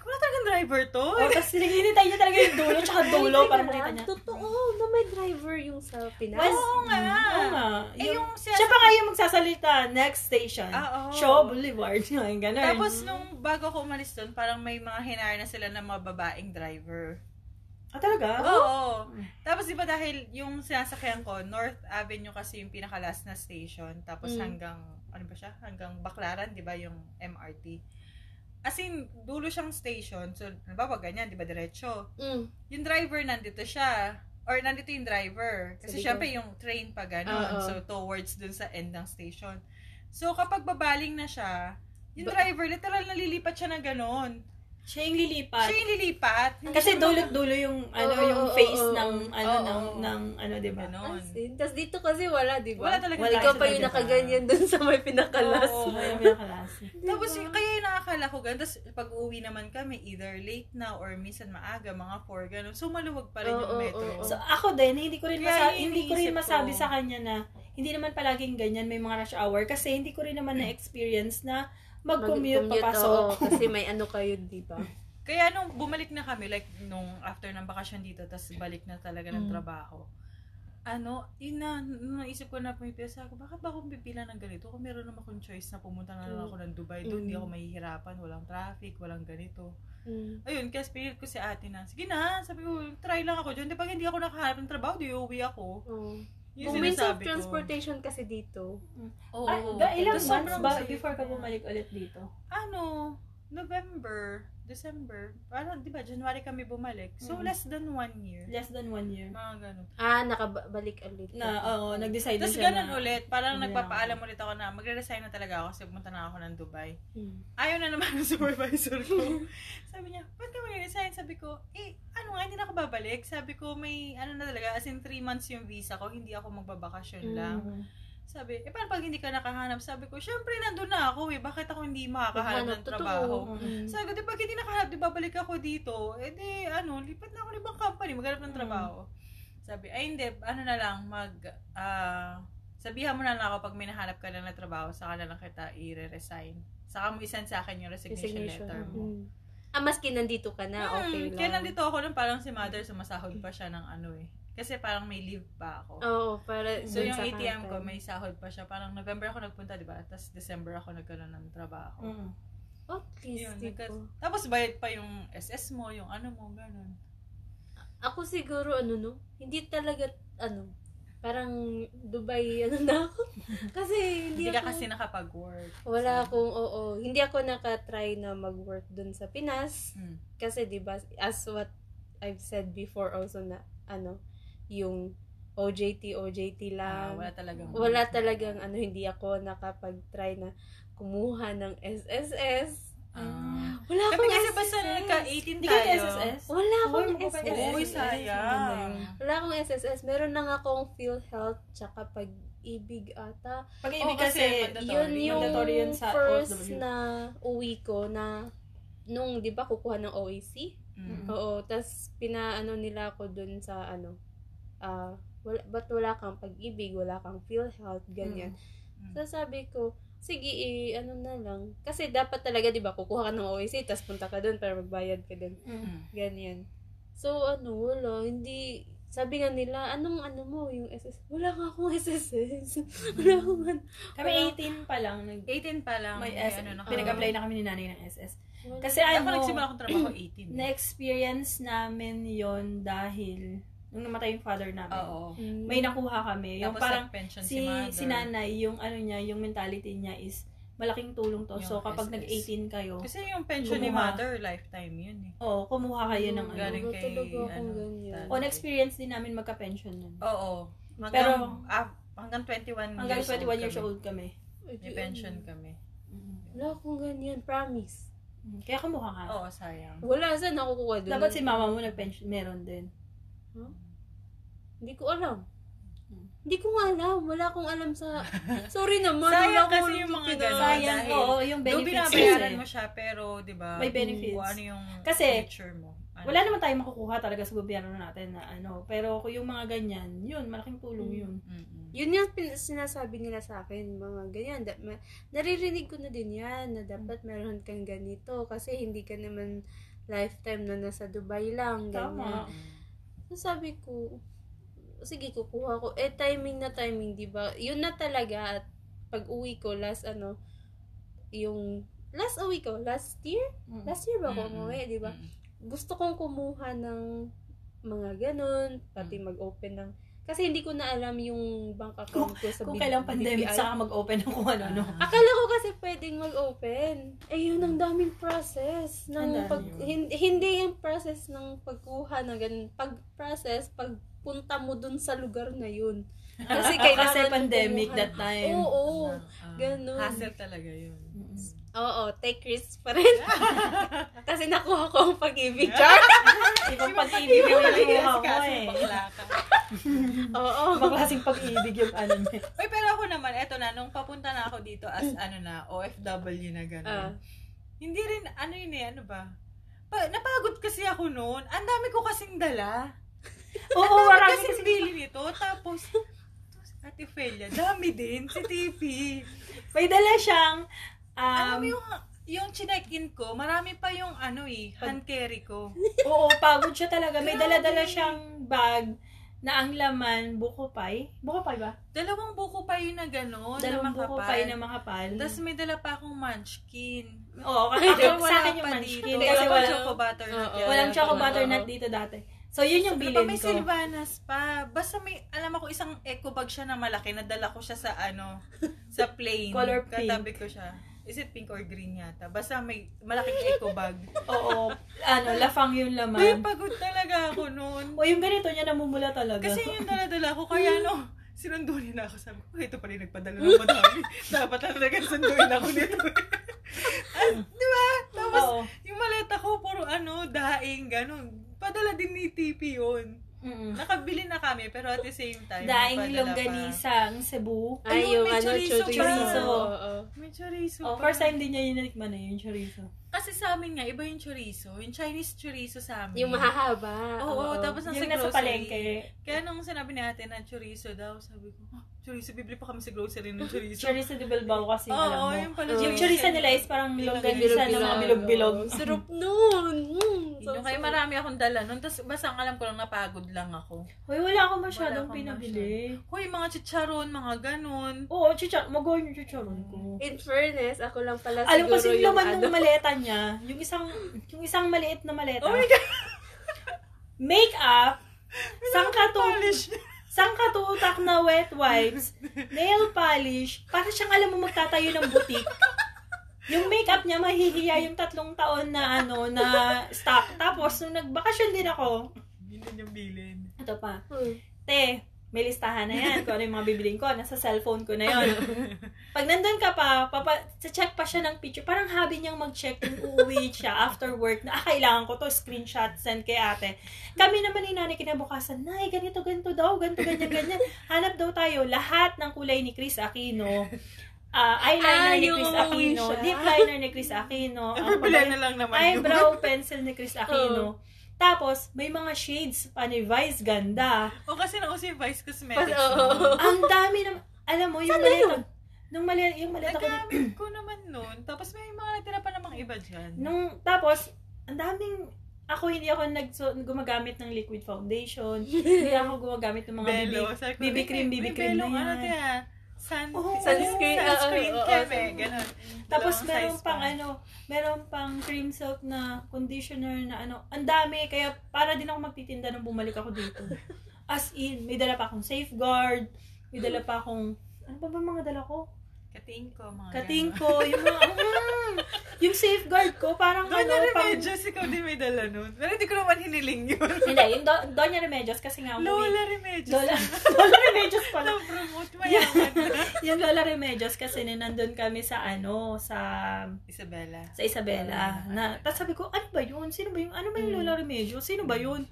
Wala talagang driver to. Oh, tapos hinihintay niya talaga yung dulo tsaka dulo para makita niya. Totoo, na may driver yung sa Pinas. Oo nga. Oo nga. Eh, Yung, yung siya, siya pa nga yung magsasalita, next station. Ah, oo. Shaw Boulevard. Yung ganun. Tapos, nung bago ako umalis doon, parang may mga hinire na sila ng mga babaeng driver. ah, talaga? Oo. Tapos, di ba dahil yung sinasakyan ko, North Avenue kasi yung pinaka-last na station. Tapos, Mm. hanggang, ano ba siya? Hanggang Baclaran, di ba, yung MRT. As in, dulo siyang station. So, halimbawa, ganyan, di ba, diretso. Mm. Yung driver, nandito siya. Or, nandito yung driver. Kasi, likod. syempre, yung train pa gano'n. Oo. So, towards dun sa end ng station. So, kapag babaling na siya, yung Ba- driver, literal nalilipat siya ng gano'n. Siya yung lilipat. Siya yung lilipat. Hindi Kasi dulot-dulo yung ano Oo, yung face oo, ng oo. ano Oo, ng oo. ng ano 'di ba? Tas dito kasi wala, di ba? Wala talaga Wala Ikaw pa yung nakaganyan dun sa may pinakalas. Oo. May may klase. Tapos, yung, kaya yung nakakala ko ganun. Tapos, pag uwi naman kami, either late na or minsan maaga, mga 4, ganun. So, maluwag pa rin Oo, yung metro. oo. So ako din hindi ko rin Kaya masa- yun hindi ko rin masabi ko. sa kanya na hindi naman palaging ganyan may mga rush hour kasi hindi ko rin naman na experience na mag-commute Mag-commute, papasok. oo, kasi may ano kayo, di ba? Kaya nung bumalik na kami, like, nung after ng bakasyon dito, tapos balik na talaga ng Mm. trabaho, ano, yun na, nung naisip ko na pumipila ako, bakit ba akong pipila ng ganito? Kung meron naman akong choice na pumunta na lang ako ng Dubai, doon hindi Mm. ako mahihirapan, walang traffic, walang ganito. Mm. Ayun, kaya spirit ko si ate na, sige na, sabi ko, try lang ako dyan. Di pag hindi ako nakahanap ng trabaho, di uwi ako. Oo. Yun Yung means of sinasabi ko. transportation kasi dito. Oo. Ah, ga- ilang months sobrang ba safe. before ka bumalik ulit dito? Ano, November, December, parang, di ba, January kami bumalik. So, Mm. less than one year. Less than one year. Mga ganun. Ah, nakabalik ulit. Na, oo, nag-decide na Tapos siya ganun na. ulit, parang na nagpapaalam ulit ako na magre-resign na talaga ako kasi pumunta na ako ng Dubai. Mm. Ayaw na naman ng supervisor ko. Sabi niya, ba't ka mag-resign? Sabi ko, eh, ano nga, hindi na ako babalik. Sabi ko, may, ano na talaga, as in three months yung visa ko, hindi ako magbabakasyon lang. Mm. Sabi, eh paano pag hindi ka nakahanap? Sabi ko, syempre nandun na ako eh. Bakit ako hindi makakahanap Hanap, ng trabaho? Mm. Sabi ko, di pag hindi nakahanap, di babalik ako dito. Eh di, ano, lipat na ako ng ibang company, maghanap ng trabaho. Sabi, ay hindi, ano na lang, mag, ah, sabihan mo na lang ako pag may nahanap ka na ng trabaho, saka na lang kita i-resign. Saka mo isend sa akin yung resignation, Resignation. letter mo. Mm. Ah, maski nandito ka na, Hmm, okay lang. Kaya nandito ako nung parang si mother, sumasahod pa siya ng ano eh. Kasi parang may leave pa ako. Oo, para So, yung ATM ko, may sahod pa siya. Parang November ako nagpunta, di ba? Tapos December ako nagkaroon ng trabaho. Mm. Least, Yun, nagka- ko. Tapos bayad pa yung SS mo, yung ano mo, ganun. Ako siguro, ano no, hindi talaga, ano, parang Dubai, ano na ako. Kasi hindi, Hindi ka ako, kasi nakapag-work. wala So, akong, oo, hindi ako nakatry na mag-work dun sa Pinas. mm, Kasi, di ba, as what I've said before also na, ano, yung OJT, OJT ah, lang. wala talagang. wala talagang, ano, hindi ako nakapag-try na kumuha ng SSS. Ah. Wala Kami akong kasi SSS. basta nagka-18 Hindi tayo. SSS? Wala akong Uy, SSS. Uy, SSS. sayang. Wala akong SSS. Meron lang akong PhilHealth tsaka pag-ibig ata. Pag-ibig Oo, kasi kasi. Yun yung yun sa first OFW. na uwi ko na nung, di ba, kukuha ng OAC? Mm. Oo, tas pinaano nila ako dun sa ano, ah, wala, ba't wala kang pag-ibig, wala kang PhilHealth, ganyan. Mm. So sabi ko, sige, eh, ano na lang. Kasi dapat talaga, di ba, kukuha ka ng OAC, tas punta ka dun para magbayad ka dun. Mm. Mm. Ganyan. So, ano, wala, hindi, sabi nga nila, anong ano mo, yung SS, wala nga akong SSS. wala akong ano. Kami 18 pa lang, nag, 18 pa lang. may may S, ano, naka- pinag-apply na kami ni nanay ng SS. Wala. Kasi Ako ano, nagsimula akong trabaho 18. na-experience namin yon dahil nung namatay yung father namin. Oo. Mm. May nakuha kami. Yung Tapos parang nag-pension si, si, mother. si nanay, yung ano niya, yung mentality niya is malaking tulong to. so, Yung kapag SS. nag-18 kayo, Kasi yung pension ni Kumuha. mother, lifetime yun eh. oh, kumuha kayo ng Mm, ano. Galing kay, akong ano, ganyan. dad. O, na-experience din namin magka-pension nun. Oo. Hanggang, Pero- ah, hanggang 21 Hanggang years 21 years kami. old kami. May pension kami. Wala akong ganyan, promise. Mm, Kaya kumuha ka. Oo, sayang. Wala, saan ako kukuha dun? Dapat si mama mo nag-pension, meron din. Hindi ko alam. Hindi ko nga alam. Wala akong alam sa... Sorry naman. Sayang wala kasi yung mga ganun. Sayang, dahil oo, yung Doon benefits binabayaran kasi. mo siya, pero, di ba, May benefits. kung ano yung Kasi, future mo. Ano Wala naman tayong makukuha talaga sa gobyerno natin na ano. Pero kung yung mga ganyan, yun, malaking tulong Mm. yun. Mm-mm. Yun yung pin- sinasabi nila sa akin, mga ganyan. Da- ma- naririnig ko na din yan, na dapat meron kang ganito. Kasi hindi ka naman lifetime na nasa Dubai lang. Ganyan. Tama. So, sabi ko, sige, kukuha ko. Eh, timing na timing, di ba? Yun na talaga. At pag uwi ko, last ano, yung, last uwi ko, last year? Mm. Last year ba ako umuwi, di ba? Gusto kong kumuha ng mga ganun, pati mag-open ng, kasi hindi ko na alam yung bank account ko sa Kung B- kailang pandemic, BPI. saka mag-open ng kung ano-ano. Ah. Akala ko kasi pwedeng mag-open. Eh, yun ang daming process. Ng Ang dami pag, yun. hin- hindi yung process ng pagkuha ng ganun. Pag-process, pagpunta mo dun sa lugar na yun. Kasi kailangan Kasi pandemic that time. Oo. Ah, ganun. Hassle talaga yun. Oo, take risks pa rin. kasi nakuha ko ang pag-ibig. Char! Ibang pag-ibig yung nakuha mo eh. Oo. Ibang klaseng pag-ibig yung ano niya. Uy, pero ako naman, eto na, nung papunta na ako dito as ano na, OFW na gano'n. Ah. Hindi rin, ano yun eh, ano ba? Pa, napagod kasi ako noon. Ang dami ko kasing dala. Oo, marami kasing kasi. bili nito. Tapos Ate Felia, dami din si TV. May dala siyang, Alam um, mo yung, yung chinek-in ko, marami pa yung ano eh, hand carry ko. oo, pagod siya talaga. May dala-dala siyang bag na ang laman, buko pie. Buko pie ba? Dalawang buko pa yun na gano'n, na Dalawang buko pie na makapal. Tapos may dala pa akong munchkin. Oo, Kasi ako, wala sa akin yung munchkin. Kasi Wala choco butternut. Oo. walang choco butternut dito dati. So, yun yung Ano bilin may ko. Silvanas pa. Basta may, alam ako, isang eco bag siya na malaki. Nadala ko siya sa ano, sa plane. Color pink. Katabi ko siya. Is it pink or green yata? Basta may malaking eco bag. Oo. Ano, lafang yung laman. pagod talaga ako noon. O, yung ganito niya namumula talaga. Kasi yung dala-dala ko, kaya no, sinundo niya na ako. Sabi ko, ito pala yung nagpadala ng madami. Dapat talaga sunduin ako dito. ah, di ba? Tapos, Oo. yung maleta ko, puro ano, daing, ganun. Padala din ni TP yun. Mm-mm. Nakabili na kami, pero at the same time, Daing may padala longganisang Cebu. Ay, Ayun, yung may ano, chorizo chorizo. Chorizo. Oo. pa. May chorizo Oh, pa. first time din niya yung natikman na yung chorizo. Kasi sa amin nga, iba yung chorizo. Yung Chinese chorizo sa amin. Yung mahahaba. Oo, tapos nasa Yung nasa grocery. palengke. Kaya nung sinabi ni ate na chorizo daw, sabi ko, ah, chorizo, bibili pa kami sa grocery ng chorizo. Chorizo de Bilbao kasi, Oo, alam mo. yung pala Yung chorizo nila is parang longganisa ng mga Bilog-bilog. bilog-bilog. Sarap nun. So, Yung kaya so- marami akong dala nun. Tapos basta ang alam ko lang napagod lang ako. Hoy, wala akong masyadong Wala akong pinabili. Hoy, mga chicharon, mga ganon. Oo, chicha, mag-go yung chicharon ko. In fairness, ako lang pala Alam siguro kasi yung laman ano. ng maleta niya, yung isang yung isang maliit na maleta. Oh my God! Makeup, sangkatu, Polish. sangkatutak na wet wipes, nail polish, para siyang alam mo magtatayo ng butik. Yung makeup niya, mahihiya yung tatlong taon na ano, na stock. Tapos, nung nagbakasyon din ako, Bilin yung bilin. ito pa, Hmm. te, may listahan na yan kung ano yung mga bibiling ko. Nasa cellphone ko na yon. Pag nandun ka pa, papa, check pa siya ng picture. Parang hobby niyang mag-check kung uuwi siya after work na, ah, kailangan ko to, screenshot, send kay ate. Kami naman ni nanay kinabukasan, nay, ganito, ganito daw, ganito, ganyan, ganyan. Hanap daw tayo lahat ng kulay ni Chris Aquino. Ah, eyeliner Ah, ni Chris Aquino, siya. lip liner ni Chris Aquino, ang Bilan na lang naman yun. eyebrow pencil ni Chris Aquino. Tapos, may mga shades pa ni Vice Ganda. O kasi nauso yung Vice Cosmetics. Pas- no? Ang dami ng, alam mo, yung maleta, yun? nung maleta, yung maleta ko, Nagamit ko naman nun. Tapos may mga natira pa namang iba dyan. nung, tapos, ang daming, ako hindi ako nag, so, gumagamit ng liquid foundation. hindi ako gumagamit ng mga Bello. BB, BB cream, BB cream na Ano yan. tiya? Sun, Oo. Sunscreen, Sunscreen oo, oo, keme. oo. Ganon. Tapos meron pang pa. ano, meron pang cream silk na conditioner na ano, ang dami kaya para din ako magtitinda nung bumalik ako dito. As in, may dala pa akong safeguard, may dala pa akong ano pa ba mga dala ko? Kating ko, mga Kating ganon. ko, yung mga, yung safeguard ko, parang Doña ano, pang, Remedios, ikaw din may dala nun. Pero hindi ko naman hiniling yun. hindi, yung Do, Doña Remedios, kasi nga, umuwi. Lola Remedios. Lola, Lola Remedios pala. promote mayaman na. yung Lola Remedios, kasi nandun kami sa ano, sa Isabella. sa Isabela. Na, tapos sabi ko, ano ba yun? Sino ba yun? Ano ba yung Lola Remedios? Sino ba yun?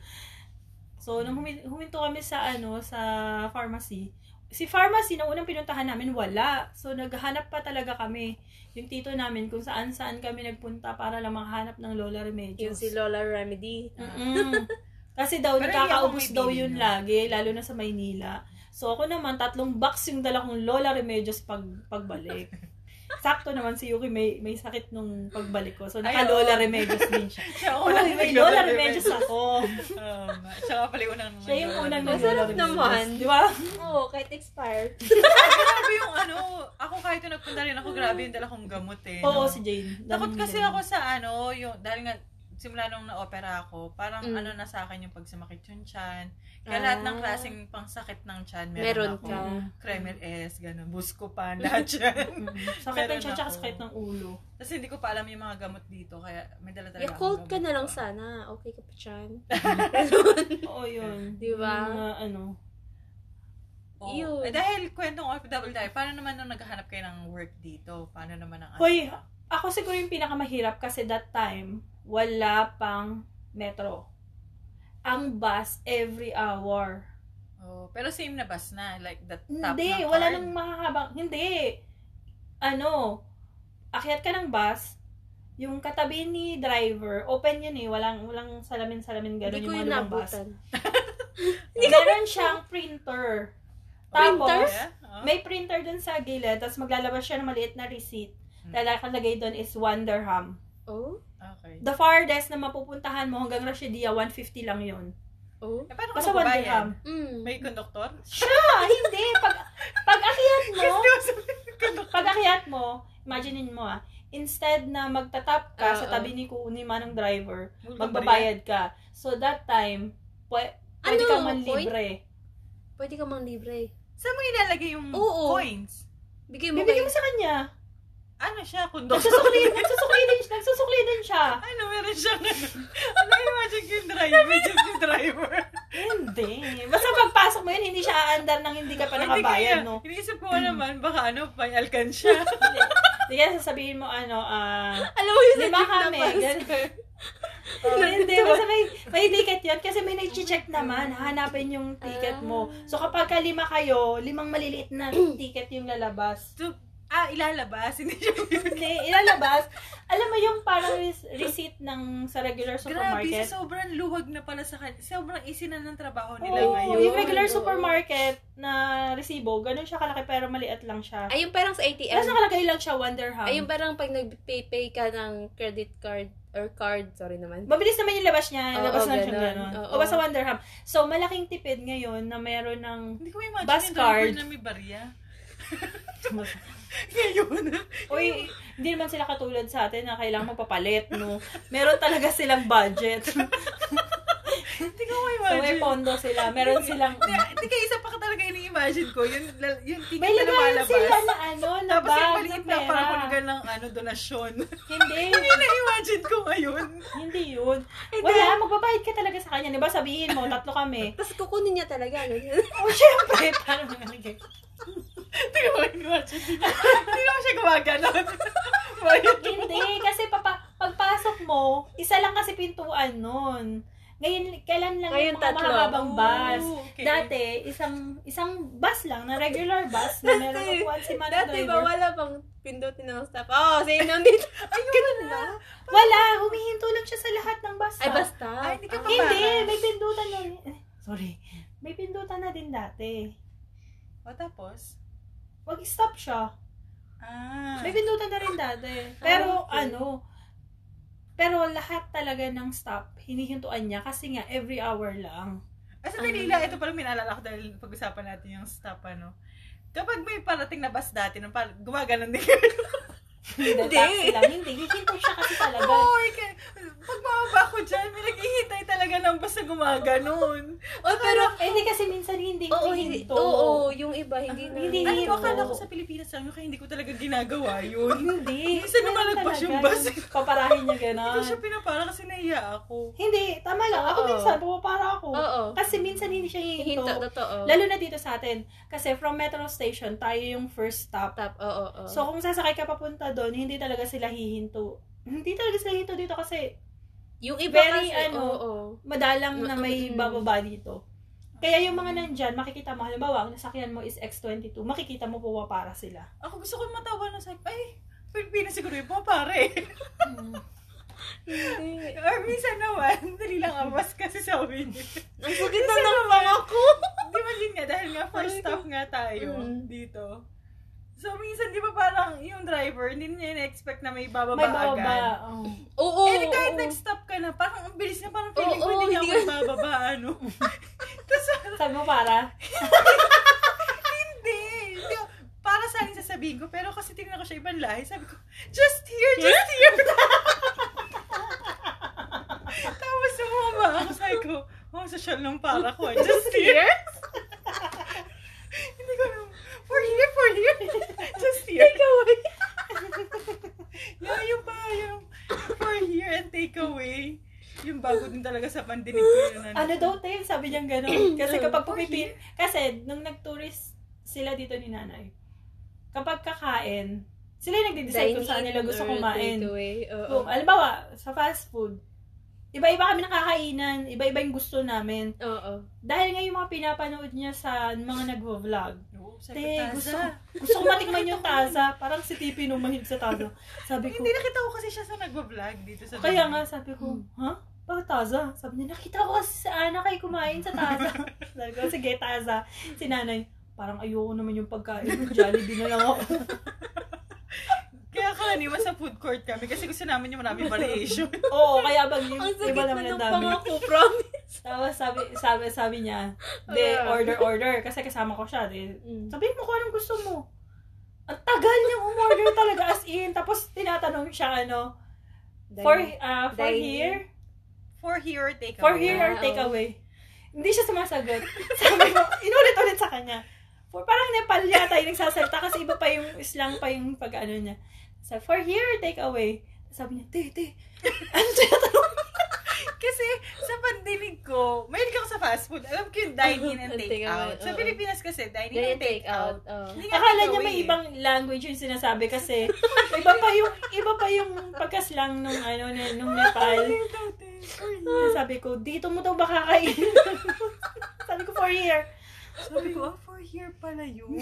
So, nung humi- huminto kami sa ano, sa pharmacy, si pharmacy, na unang pinuntahan namin, wala. So, naghanap pa talaga kami. Yung tito namin, kung saan-saan kami nagpunta para lang makahanap ng Lola Yung Remedios. si Lola Remedy. Kasi daw, Pero nakakaubos daw yun nun. lagi, lalo na sa Maynila. So, ako naman, tatlong box yung dala kong Lola Remedios pag, pagbalik. Sakto naman si Yuki may may sakit nung pagbalik ko. So, naka-Lola. Remedios din siya. Siya Uy, unang may Lola Remedios ako. Nga. Siya nga pala yung unang Siya yung unang Masarap Remedios. naman. Di ba? Oo, kahit expired. Grabe yung ano, ako kahit yung nagpunta rin ako, grabe yung dala kong gamot eh. Oo, no? si Jane. Takot kasi ako sa ano, yung, dahil nga, simula nung na-opera ako, parang Mm. ano na sa akin yung pagsamakit yung chan. Kaya Ah. lahat ng klaseng pangsakit ng chan, meron, Meron ako. ka. Kremel S, ganun, Buscopan, lahat yan. Mm. Sakit ng tiyan tsaka sakit ng ulo. Kasi hindi ko pa alam yung mga gamot dito, kaya may dala talaga Yakult akong ka na lang pa. sana. Okay ka pa dyan. Oo, yun. Di ba? Yung mga ano. Oo. Yun. Eh, dahil kwentong OFW tayo, paano naman nung naghahanap kayo ng work dito? Paano naman ang... Hoy, ako siguro yung pinakamahirap kasi that time, wala pang metro. Ang bus every hour. Oh, pero same na bus na, like the top Hindi, ng wala card. nang makahabang. Hindi. Ano, akyat ka ng bus, yung katabi ni driver, open yun eh, walang, walang salamin-salamin gano'n yung yun mga lumang bus. Meron siyang printer. Tapos, Printer? Yeah? Oh. may printer dun sa gilid, tapos maglalabas siya ng maliit na receipt. Hmm. Lalagay doon is one dirham. Oh? Okay. The farthest na mapupuntahan mo hanggang Rashidia, 150 lang yun. Oh? Eh, paano Basta one dirham. Mm. May konduktor? Siya! hindi! Pag, pag akyat mo, pag akyat mo, imaginein mo ah, instead na magtatap ka Oo. sa tabi ni ni manong driver, Magbabayad. magbabayad ka. So that time, pwe, pwede Ano, ka man point? libre. Pwede ka mang libre. Saan mo ilalagay yung Oo. coins? Bigay mo Bibigyan kayo. mo sa kanya. Ano siya? Konduktor? Nagsusukli, nagsusukli din, nagsusukli din siya. ano, meron siyang ano? Ano yung magic yung driver? Just yung driver. Hindi. Basta pagpasok mo yun, hindi siya aandar nang hindi ka pa nakabayad, no? Iniisip ko naman, baka ano, may alkansya. Hindi. Hindi kaya sasabihin mo, ano, ah, Alam mo yung Lima na kami, ganun. Hindi, basta may, may ticket yun kasi may nag-check naman. Hahanapin yung ticket mo. So kapag ka lima kayo, limang maliliit na ticket yung lalabas. So, ah, ilalabas. Hindi siya Hindi, ilalabas. Alam mo yung parang res- receipt ng sa regular Grabe, supermarket? sa sobrang luwag na pala sa kanya. Sobrang easy na ng trabaho nila Oo, ngayon. yung regular Oo. supermarket na resibo, ganun siya kalaki pero maliit lang siya. Ay, yung parang sa Tapos ATM. nakalagay lang siya one dirham. Ay, yung parang pag nag-pay-pay ka ng credit card or card, sorry naman. Mabilis naman yung labas niya. Oo, labas lang siya ganun. gano'n. Oo. O basta one dirham. So, malaking tipid ngayon na meron ng... Hindi ko imagine Bus yung driver card. na may barya. ngayon. Uy, hindi naman sila katulad sa atin na kailangan magpapalit, no? Meron talaga silang budget. so, Hindi ko may imagine. pondo sila. Meron silang... Hindi, hindi kayo isa pa ka talaga ini-imagine ko. Yung, yung ticket May na lumalabas. sila na ano, na Tapos yung maliit na parang hulugan ng ano, donasyon. Hindi. Hindi na-imagine ko ngayon. Hindi yun. Wala, magbabayad ka talaga sa kanya. Di ba sabihin mo, tatlo kami. Tapos kukunin niya talaga. Ano? O, syempre, paano mo nalagay? Hindi ko imagine. Hindi naman siya gumaganon. Hindi, kasi papa, pagpasok mo, isa lang kasi pintuan nun. Ngayon, kailan lang Ngayon, yung mga tatlo. mahabang bus. Oh, okay. Dati, isang isang bus lang, na regular bus, na meron upuan si man Dati ba wala bang pindutin ng stop? Oo, oh, sa'yo nandito. Ayun na. Wala, humihinto lang siya sa lahat ng bus. Ay, basta. Ay, hindi ka Ah. pa- Hindi, may pindutan na. Sorry. May pindutan na din dati. O tapos? Wag stop siya. Ah. May pindutan na rin dati. Pero Ah, okay. ano, pero lahat talaga ng stop, hinihintuan niya kasi nga every hour lang. Ah, sa Dalila, ito parang minalala ko dahil pag-usapan natin yung stop, ano. Kapag may parating na bus dati, nung par- gumaganon din. Hindi. Taxi lang. Hindi. Hihinto siya kasi talaga. Oo, okay. Pag mababa ko dyan, may naghihintay talaga ng bus na gumaganon. Oh, pero, Eh, hindi kasi minsan hindi oo, hindi, oo, yung iba, hindi na. Hindi Ano ko, akala ko sa Pilipinas lang, kaya hindi ko talaga ginagawa yun. Hindi. Minsan lumalagpas talaga yung bus. Paparahin niya Hindi gano'n. ko siya pinapara kasi nahiya ako. Hindi. Tama lang. Ako minsan, pumapara ako. Oo. Kasi minsan hindi siya hihinto. Hinto, totoo. Lalo na dito sa atin. Kasi from metro station, tayo yung first stop. Tap, oo, oo. So, kung sasakay ka papunta doon, hindi talaga sila hihinto. Hindi talaga sila hihinto dito kasi yung iba very, kasi, ano, oo. madalang na may bababa dito. Kaya yung mga nandyan, makikita mo, halimbawa, ang nasakyan mo is X22, makikita mo para sila. Ako gusto ko matawa na sa, ay, Pilipinas siguro yung pare. Hindi. Or minsan naman, dali lang awas kasi sabi niya. Ang sakit na ng pangako. Di ba yun nga, dahil nga first ko. stop nga tayo Mm. dito. So, minsan, di ba parang yung driver, hindi niya na-expect na may bababa May bababa. agad. Oh. Oo, Eh, di kahit oo. nag-stop ka na, parang ang bilis na, parang feeling ko Oo, hindi niya ako bababa, ano. Tapos, Sabi mo para? hindi. Hindi ko- Para sa akin sasabihin ko, pero kasi tingnan ko siya ibang lahi, sabi ko, just here, just here. Tapos sumama ako, sabi ko, oh, social ng para ko, ah, just here. Hindi ko alam, for here, just here. Take away. Yeah, yung pa, yung for here and take away. Yung bago din talaga sa pandinig ko yun. Ano daw, Tim? Sabi niyang gano'n. Kasi kapag pumipin, kasi nung nag-tourist sila dito ni nanay, kapag kakain, sila yung nagde-decide kung saan nila gusto kumain. Kung, alimbawa, sa fast food, iba-iba kami nakakainan, iba-iba yung gusto namin. Oo. Dahil nga yung mga pinapanood niya sa mga nagvo-vlog, Oo, sabi Te, ko, gusto, "Taza." gusto ko matikman yung taza. Parang si Tipi nung mahilig sa taza. Sabi ko, Hindi nakita ko kasi siya sa nagbablog dito sa kaya nga sabi ko, ha? Bakit taza? Sabi niya, nakita ko kasi sa Ana kay kumain sa taza. sabi ko, sige, taza. Si nanay, parang ayoko naman yung pagkain. Jollibee na lang ako. Kaya karaniwan sa food court kami kasi gusto namin yung maraming variation. Oo, kaya bag yung Ang sakit iba na naman ng ang dami. pangako, promise. Tapos sabi, sabi, sabi niya, de, order, order. Kasi kasama ko siya. De, Mm. sabihin mo kung anong gusto mo. Ang tagal niyang umorder talaga as in. Tapos tinatanong siya ano, for, uh, for Dine- here, For here or take For away. here or Ah, take away. Hindi siya sumasagot. Sabi ko, inulit-ulit sa kanya. For, parang Nepal yata yung nagsasalita kasi iba pa yung islang pa yung pag-ano niya. Sabi, for here or take away. Sabi niya, te, te, ano tinatanong? Kasi sa pandinig ko, mahilig ako sa fast food. Alam ko yung dine-in and And take take-out. Sa. Pilipinas kasi, dine-in and take-out. take out. Oh. Akala niya may ibang language yung sinasabi kasi iba pa yung iba pa yung pagkaslang nung ano nung Nepal. Sabi ko, dito mo daw ba kakainin? sabi ko, for here. Sabi ko, ah, for here pala yun.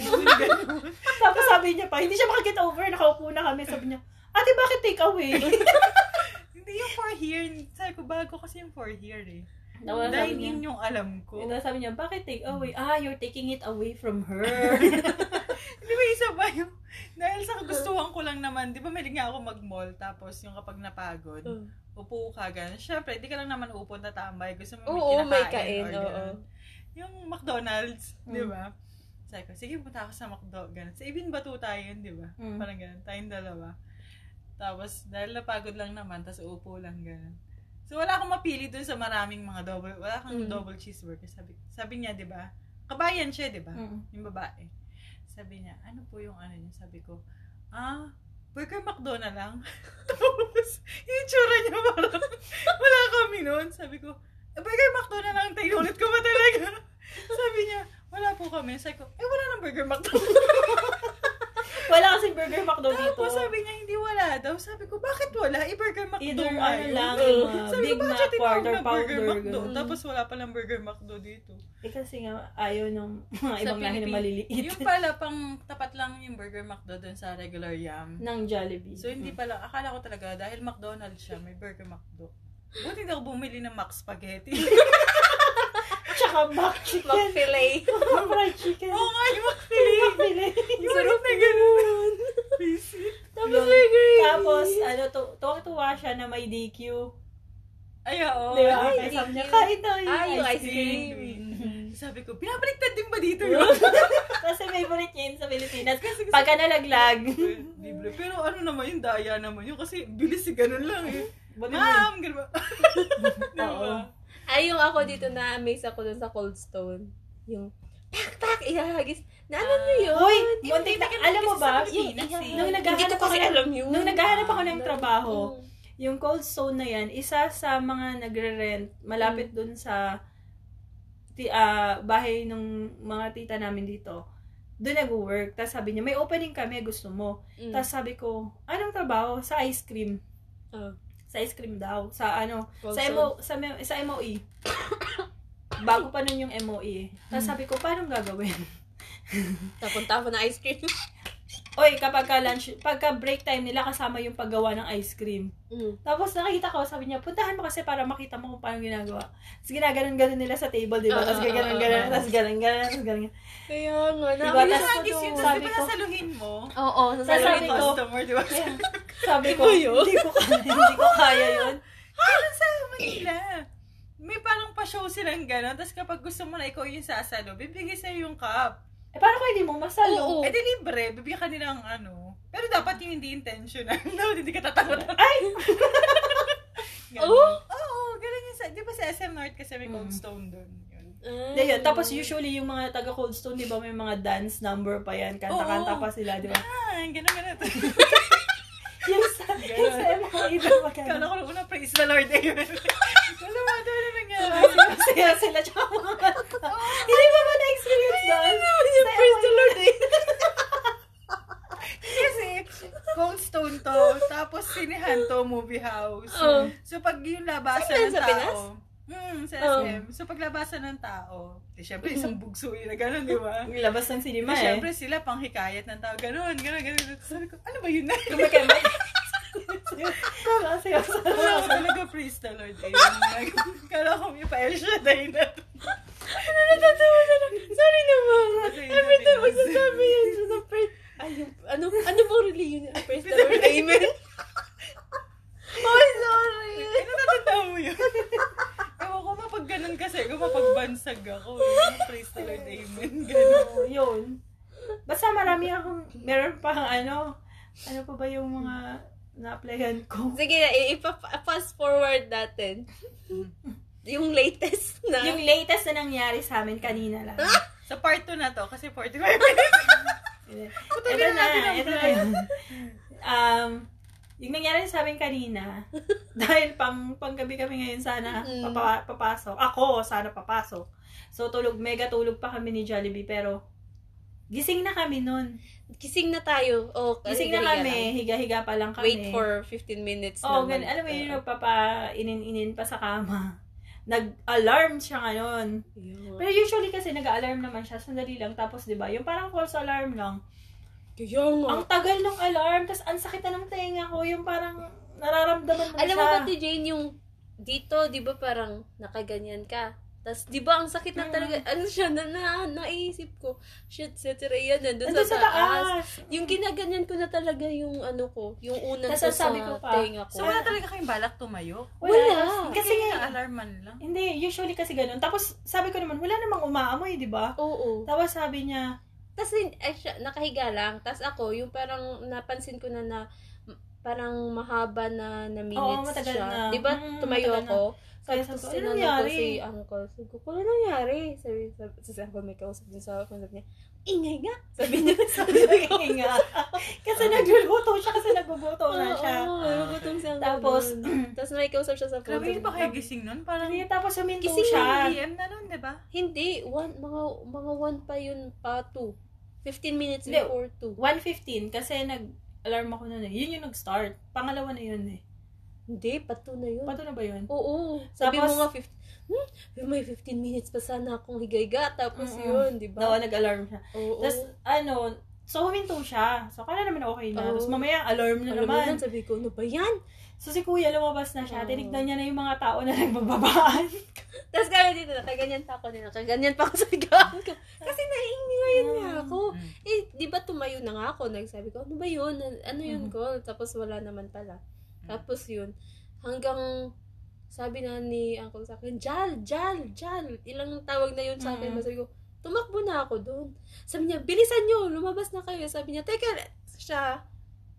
Tapos sabi niya pa, hindi siya makaget over, nakaupo na kami. Sabi niya, ate, bakit take away? Yung for here. Sabi ko, bago kasi yung for here eh. Sabi Dahil yun yung alam ko. Tapos sabi niya, bakit take away? Ah, you're taking it away from her. Di ba isa ba yung, dahil sa kagustuhan ko lang naman, di ba may nga ako mag-mall, tapos yung kapag napagod, Oh. upo ka, gano'n. Siyempre, di ka lang naman upo na tambay. Gusto mo may Oo, may kinakain kain. or Oo. gano'n. Yung McDonald's, di Mm. ba? Sabi ko, sige, punta ako sa McDo, gano'n. Sa Ibin Batu tayo yun, di ba? Mm. Parang gano'n, tayong dalawa. Tapos, dahil napagod lang naman, tapos upo lang, gano'n. So, wala akong mapili dun sa maraming mga double, wala kang Mm. double cheeseburger. Sabi, sabi niya, di ba? Kabayan siya, di ba? Mm. Yung babae. Sabi niya, ano po yung ano niya? Sabi ko, ah, Burger McDo na lang. Tapos, yung tsura niya parang, wala kami noon. Sabi ko, eh, Burger McDo na lang, tayo ulit ko ba talaga? Sabi niya, wala po kami. Sabi ko, eh, wala nang Burger McDo. Wala kasing burger McDo dito. Tapos sabi niya, hindi wala daw. Sabi ko, bakit wala? I-Burger McDo Either nga ano yun. lang, yung mga Sabi Big ko, Mac, quarter na Burger pounder. McDo? ganun. Tapos wala palang Burger McDo dito. Eh kasi nga, ayaw ng mga ibang lahi na maliliit. Yung pala, pang tapat lang yung Burger McDo dun sa regular yam. ng Jollibee. So, hindi pala, akala ko talaga, dahil McDonald's siya, may Burger McDo. Buti hindi ako bumili ng Mac Spaghetti. Tsaka Mac Chicken. Mag-fillet. Fried chicken. Oo nga, yung McFillet. Pili. Yung ulit na ganun. Visit. Tapos burger. Tapos, ano, tu- tuwang-tuwa siya na may DQ. Ay, oo. Di ba? Ay, Kaya sabi niya, kahit na yung yung ice ice cream. cream. Sabi ko, pinabaliktad din ba dito yun? Kasi favorite niya yun sa Pilipinas. Kasi Pagka nalaglag. Libre. Pero ano naman yun, daya naman yun. Kasi bilis si ganun lang eh. Ma'am, ganun ba? Oo. ba? Ay, yung ako dito na-amaze ako dun sa Cold Stone. Yung, tak, tak, ihagis. Na ano nyo yun? Hoy, Hindi, muntik na, alam mo ba, yung, nung naghahanap ko ako kasi ng, alam yun. nung naghahanap ako ng Ah, trabaho, mm. yung cold stone na yan, isa sa mga nagre-rent, malapit dun sa ti, ah, bahay ng mga tita namin dito. Doon nag-work. Tapos sabi niya, may opening kami, gusto mo. Mm. Tapos sabi ko, anong trabaho? Sa ice cream. Oh. Sa ice cream daw. Sa ano, Cold sa, MO, sa, sa MOE. Bago pa nun yung MOE. Tapos sabi ko, paano gagawin? Tapunta ako ng ice cream. Oy, kapag ka lunch, pagka break time nila kasama yung paggawa ng ice cream. Mm. Tapos nakita ko, sabi niya, puntahan mo kasi para makita mo kung paano ginagawa. Tapos ginaganon-ganon nila sa table, di ba? Tapos gaganon-ganon, tapos ganon-ganon, tapos ganon Kaya nga, Diba, nakakita tas- ko Agis yun, doon. sabi ko, nasaluhin mo. Oo, Sasabi Saluhin ko, customer, di ba? Sabi ko, hindi ko kaya, hindi ko kaya yun. Kailan sa Manila? May parang pa-show silang gano'n. Tapos kapag gusto mo na ikaw yung sasalo, bibigay sa'yo yung cup. Eh, paano kung hindi mo masalo? Oo. Eh, di libre. Bibigyan ka nila ng ano. Pero dapat yung hindi intentional. Dapat hindi ka tatakot. Ay! Oh? Oo, ganun yung sa... Di ba sa SM North kasi may Cold Mm. Stone doon. Yun. Hindi, yun. Tapos usually yung mga taga Cold Stone, di ba may mga dance number pa yan. Kanta-kanta Oo. pa sila, di ba? Ah, ganun, ganun. yung sa, yung sa MOE na magkano. Kala ko lang una, praise the Lord. Eh. Kala mo, na? Masaya sila tsaka mga kanta. Hindi ba ba na-experience doon? Sa Praise the. Lord eh. Kasi, Cold Stone to, tapos sinihan to, movie house. Oh. So, pag yung labasan ng tao, mm, sa Oh. SM. So, pag labasan ng tao, eh, syempre, isang bugso yun na gano'n, di ba? Yung labas ng cinema eh. syempre, sila pang hikayat ng tao, gano'n, gano'n, gano'n. Sabi ko, ano ba yun na? Kumikemay. Kasi yung Wala ko talaga, praise the Lord. Eh, Kala ko may pa-El Shaddai na. Ano natatawa na lang? Sorry naman. Every time magsasabi yan sa praise. Ay, ano, ano bang religion? Praise the Lord. Amen. Oh, sorry. Eh, natatanda mo yun. Ewan ko, mapag ganun kasi, kung mapagbansag ako, eh, praise the Lord, amen, gano'n. Oo, yun. Basta marami akong, meron pang ano, ano pa ba yung mga na-applyan ko? Sige na, ipa-fast forward natin. Yung latest na. Yung latest na nangyari sa amin kanina lang. Sa part 2 na to, kasi 45 minutes. ito na na, natin ang ito na yun. Um, yung nangyari sa amin kanina, dahil pang panggabi kami ngayon sana Mm. papa, papasok. Ako, sana papasok. So, tulog, mega tulog pa kami ni Jollibee, pero gising na kami nun. Gising na tayo. Oh, Gising na kami, higa-higa pa lang kami. Wait for 15 minutes Oh, naman. ganun. Alam mo yun, nagpapa-inin-inin pa sa kama. Nag-alarm siya ngayon. Yun. Pero usually kasi nag-alarm naman siya, sandali lang. Tapos, di ba, yung parang false alarm lang. Kaya nga. Ang tagal ng alarm, tapos ang sakit na ng tenga ko, yung parang nararamdaman mo Alam siya. mo ba, Jane, yung dito, di ba parang nakaganyan ka? Tapos, di ba, ang sakit na Mm. talaga, ano siya, na, na, naisip ko, shit, si Rhea nandun Nandun sa sa taas. taas. Yung ginaganyan ko na talaga yung ano ko, yung unang ko sa sabi ko pa, tenga ko. So, wala talaga kayong balak tumayo? Wala. Wala. Kasi, Kasi yung alarm man lang. hindi, usually kasi ganun. Tapos, sabi ko naman, wala namang umaamoy, di ba? Oo. Tapos sabi niya, Tapos, eh, siya, nakahiga lang. Tapos ako, yung parang napansin ko na na parang mahaba na na minutes matagal siya. na. Di ba, Mm, tumayo matagal na. Tapos sabi ko, ano tinanong ko nangyari? si uncle. Sabi ko, ano nangyari? Sabi, sabi, si uncle may kausap din sa ako. Sabi niya, ingay nga. Sabi niya, sabi ko, nga. kasi nagluluto siya kasi nagugutom na siya. Oo, nagugutom si uncle Tapos, nun. Tapos may kausap siya sa phone. Grabe, hindi pa kayo gising nun? Parang Hindi, tapos huminto Gising siya. PM na nun, di ba? Hindi, one, mga, mga one pa yun pa, two. 15 minutes before two. 1.15 kasi nag-alarm ako noon eh. Yun yung nag-start. Pangalawa na yun eh. Hindi, pato na yun. Pato na ba yun? Oo. Sabi Tapos- mo nga, 15, hmm, may 15 minutes pa sana akong higa-higa. Tapos Mm-mm. yun, di ba? Dawa nag-alarm siya. Oo. Tapos, ano, so huminto siya. So, kala naman okay na. Oo. Tapos mamaya, alarm na Alam naman. nun, sabi ko, ano ba yan? So, si kuya lumabas na siya. Oo. Tinignan niya na yung mga tao na nagbababaan. Tapos kaya dito, nakaganyan pa ako din. Nakaganyan pa ako sa higaan ko. Kasi naiingayan nga ako. Mm. Eh, di ba tumayo na nga ako? Nagsabi ko, ano ba yun? Ano yun ko? Tapos wala naman pala. Tapos yun, hanggang sabi na ni uncle sa akin, Jal, Jal, Jal. Ilang tawag na yun sa akin. Mhm. Sabi ko, tumakbo na ako doon. Sabi niya, bilisan nyo, lumabas na kayo. Sabi niya, teka, siya,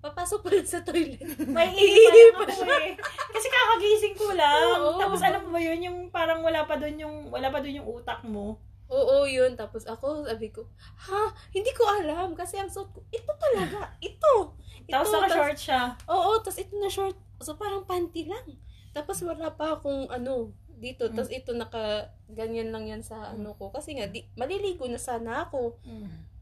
papasok pa sa toilet. May Iihi iipan ako eh. Kasi kakagising ko lang. Oo. Tapos alam mo ba yun, yung parang wala pa doon yung, wala pa doon yung utak mo. Oo, yun. Tapos ako, sabi ko, ha? Hindi ko alam. Kasi ang suot ko, ito talaga. Ito. Ito. Tapos naka-short siya. Oo, tapos ito na short. So, parang panty lang. Tapos wala pa akong ano, dito. Mm. Tapos ito naka, ganyan lang yan sa ano ko. Kasi nga, di, maliligo na sana ako.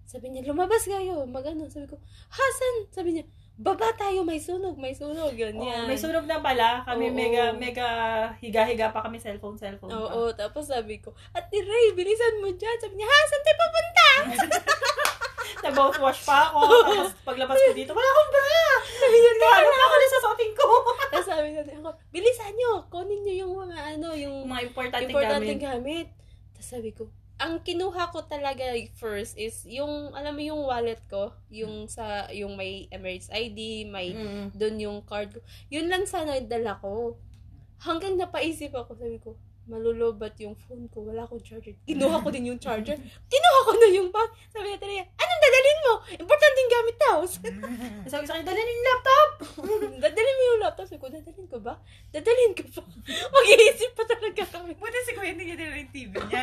Sabi niya, lumabas kayo. Magano. Sabi ko, Hasan! Sabi niya, baba tayo, may sunog, may sunog. Oo, Ganyan. may sunog na pala. Kami Oo. mega, mega higa-higa pa kami cellphone, cellphone. Oo, tapos sabi ko, Ate Ray, bilisan mo dyan. Sabi niya, Hasan, tayo papunta. Nag-mouth wash pa ako. Tapos paglabas ko dito, wala akong bra! Sabi niya, ano na ako na sa suotin ko? Tapos sabi niya ako, bilisan niyo, kunin niyo yung mga ano, yung Mga importante importanteng gamit. gamit. Tapos sabi ko, ang kinuha ko talaga first is yung, alam mo yung wallet ko, yung sa, yung may Emirates ID, may, Mm. doon yung card ko. Yun lang sana yung dala ko. Hanggang napaisip ako, sabi ko, malulobat yung phone ko, wala akong charger. Kinuha ko din yung charger. Kinuha ko na yung bag. Sabi niya, Tere, anong dadalhin mo? Importanteng gamit daw. Sabi ko sa kanya, dalhin yung laptop! dadalhin mo yung laptop. Sabi ko, dadalhin ko ba? Dadalhin ko pa. Mag-iisip pa talaga kami. Buti si Kuya hindi niya din yung TV niya.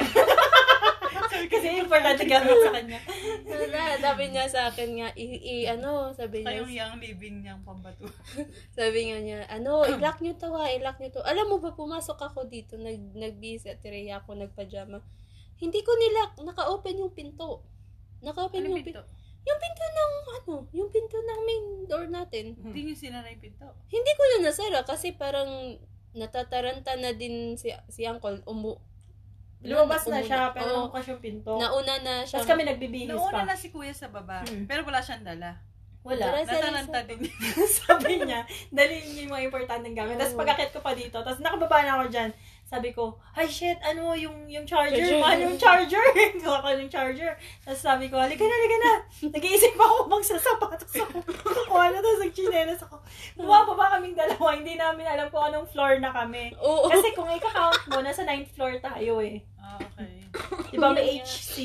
Kasi importante gamit sa kanya. Wala, sabi niya sa akin nga, i, i- ano, sabi niya, Kayong yung living niyang pambato. sabi nga niya, ano, i-lock niyo to ha, i-lock niyo to. Alam mo ba, pumasok ako dito, nag, nag-busy at Rhea ako, nagpajama. Hindi ko nila, naka-open yung pinto. Naka-open Ano yung pinto. pinto? Yung pinto ng, ano, yung pinto ng main door natin. Hindi niyo sinara yung pinto. Hindi ko na nasara kasi parang natataranta na din si, si Uncle. Umu, Lumabas na siya, pero Oo. nabukas yung pinto. nauna na siya. Tapos kami nagbibihis Nauna pa. na si Kuya sa baba, Hmm. pero wala siyang dala. Wala. Natalanta din. sabi niya, dalhin niyo yung mga importanteng gamit. Tapos pagkakit ko pa dito, tapos nakababa na ako dyan. Sabi ko, ay shit, ano yung yung charger? Charger. Mahal yung charger. Kuha ko yung charger. Tapos sabi ko, halika na, halika na. Nag-iisip ako magsasapatos ako. Kuha na, tapos nagchinelas ako. Bumaba pa kaming dalawa. Hindi namin alam kung anong floor na kami. Oo. Kasi kung ika-count mo, nasa 9th floor tayo eh. Ah, okay. Di ba may. HC,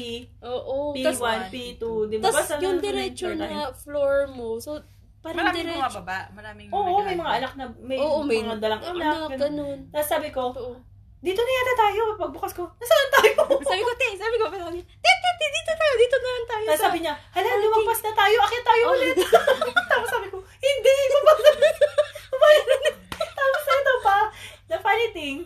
Oo. Tas, P1, P2, di ba? Basta yung nasa 9th diretso na floor mo. So, parang Maraming diretso. bumababa. Maraming Oo, may mga alak na, may, Oo, may mga dalang anak, anak. ganun. ganun. Tapos sabi ko, Oo. dito na yata tayo. Pagbukas ko, nasaan tayo? Sabi ko, te, sabi ko, niya, te, te, te, dito tayo, dito na lang tayo. Tapos sa- sabi niya, hala, lumampas na tayo. Akit tayo Oh. ulit. Tapos sabi ko, hindi, baba na. Baba na. Tapos ito pa, the funny thing,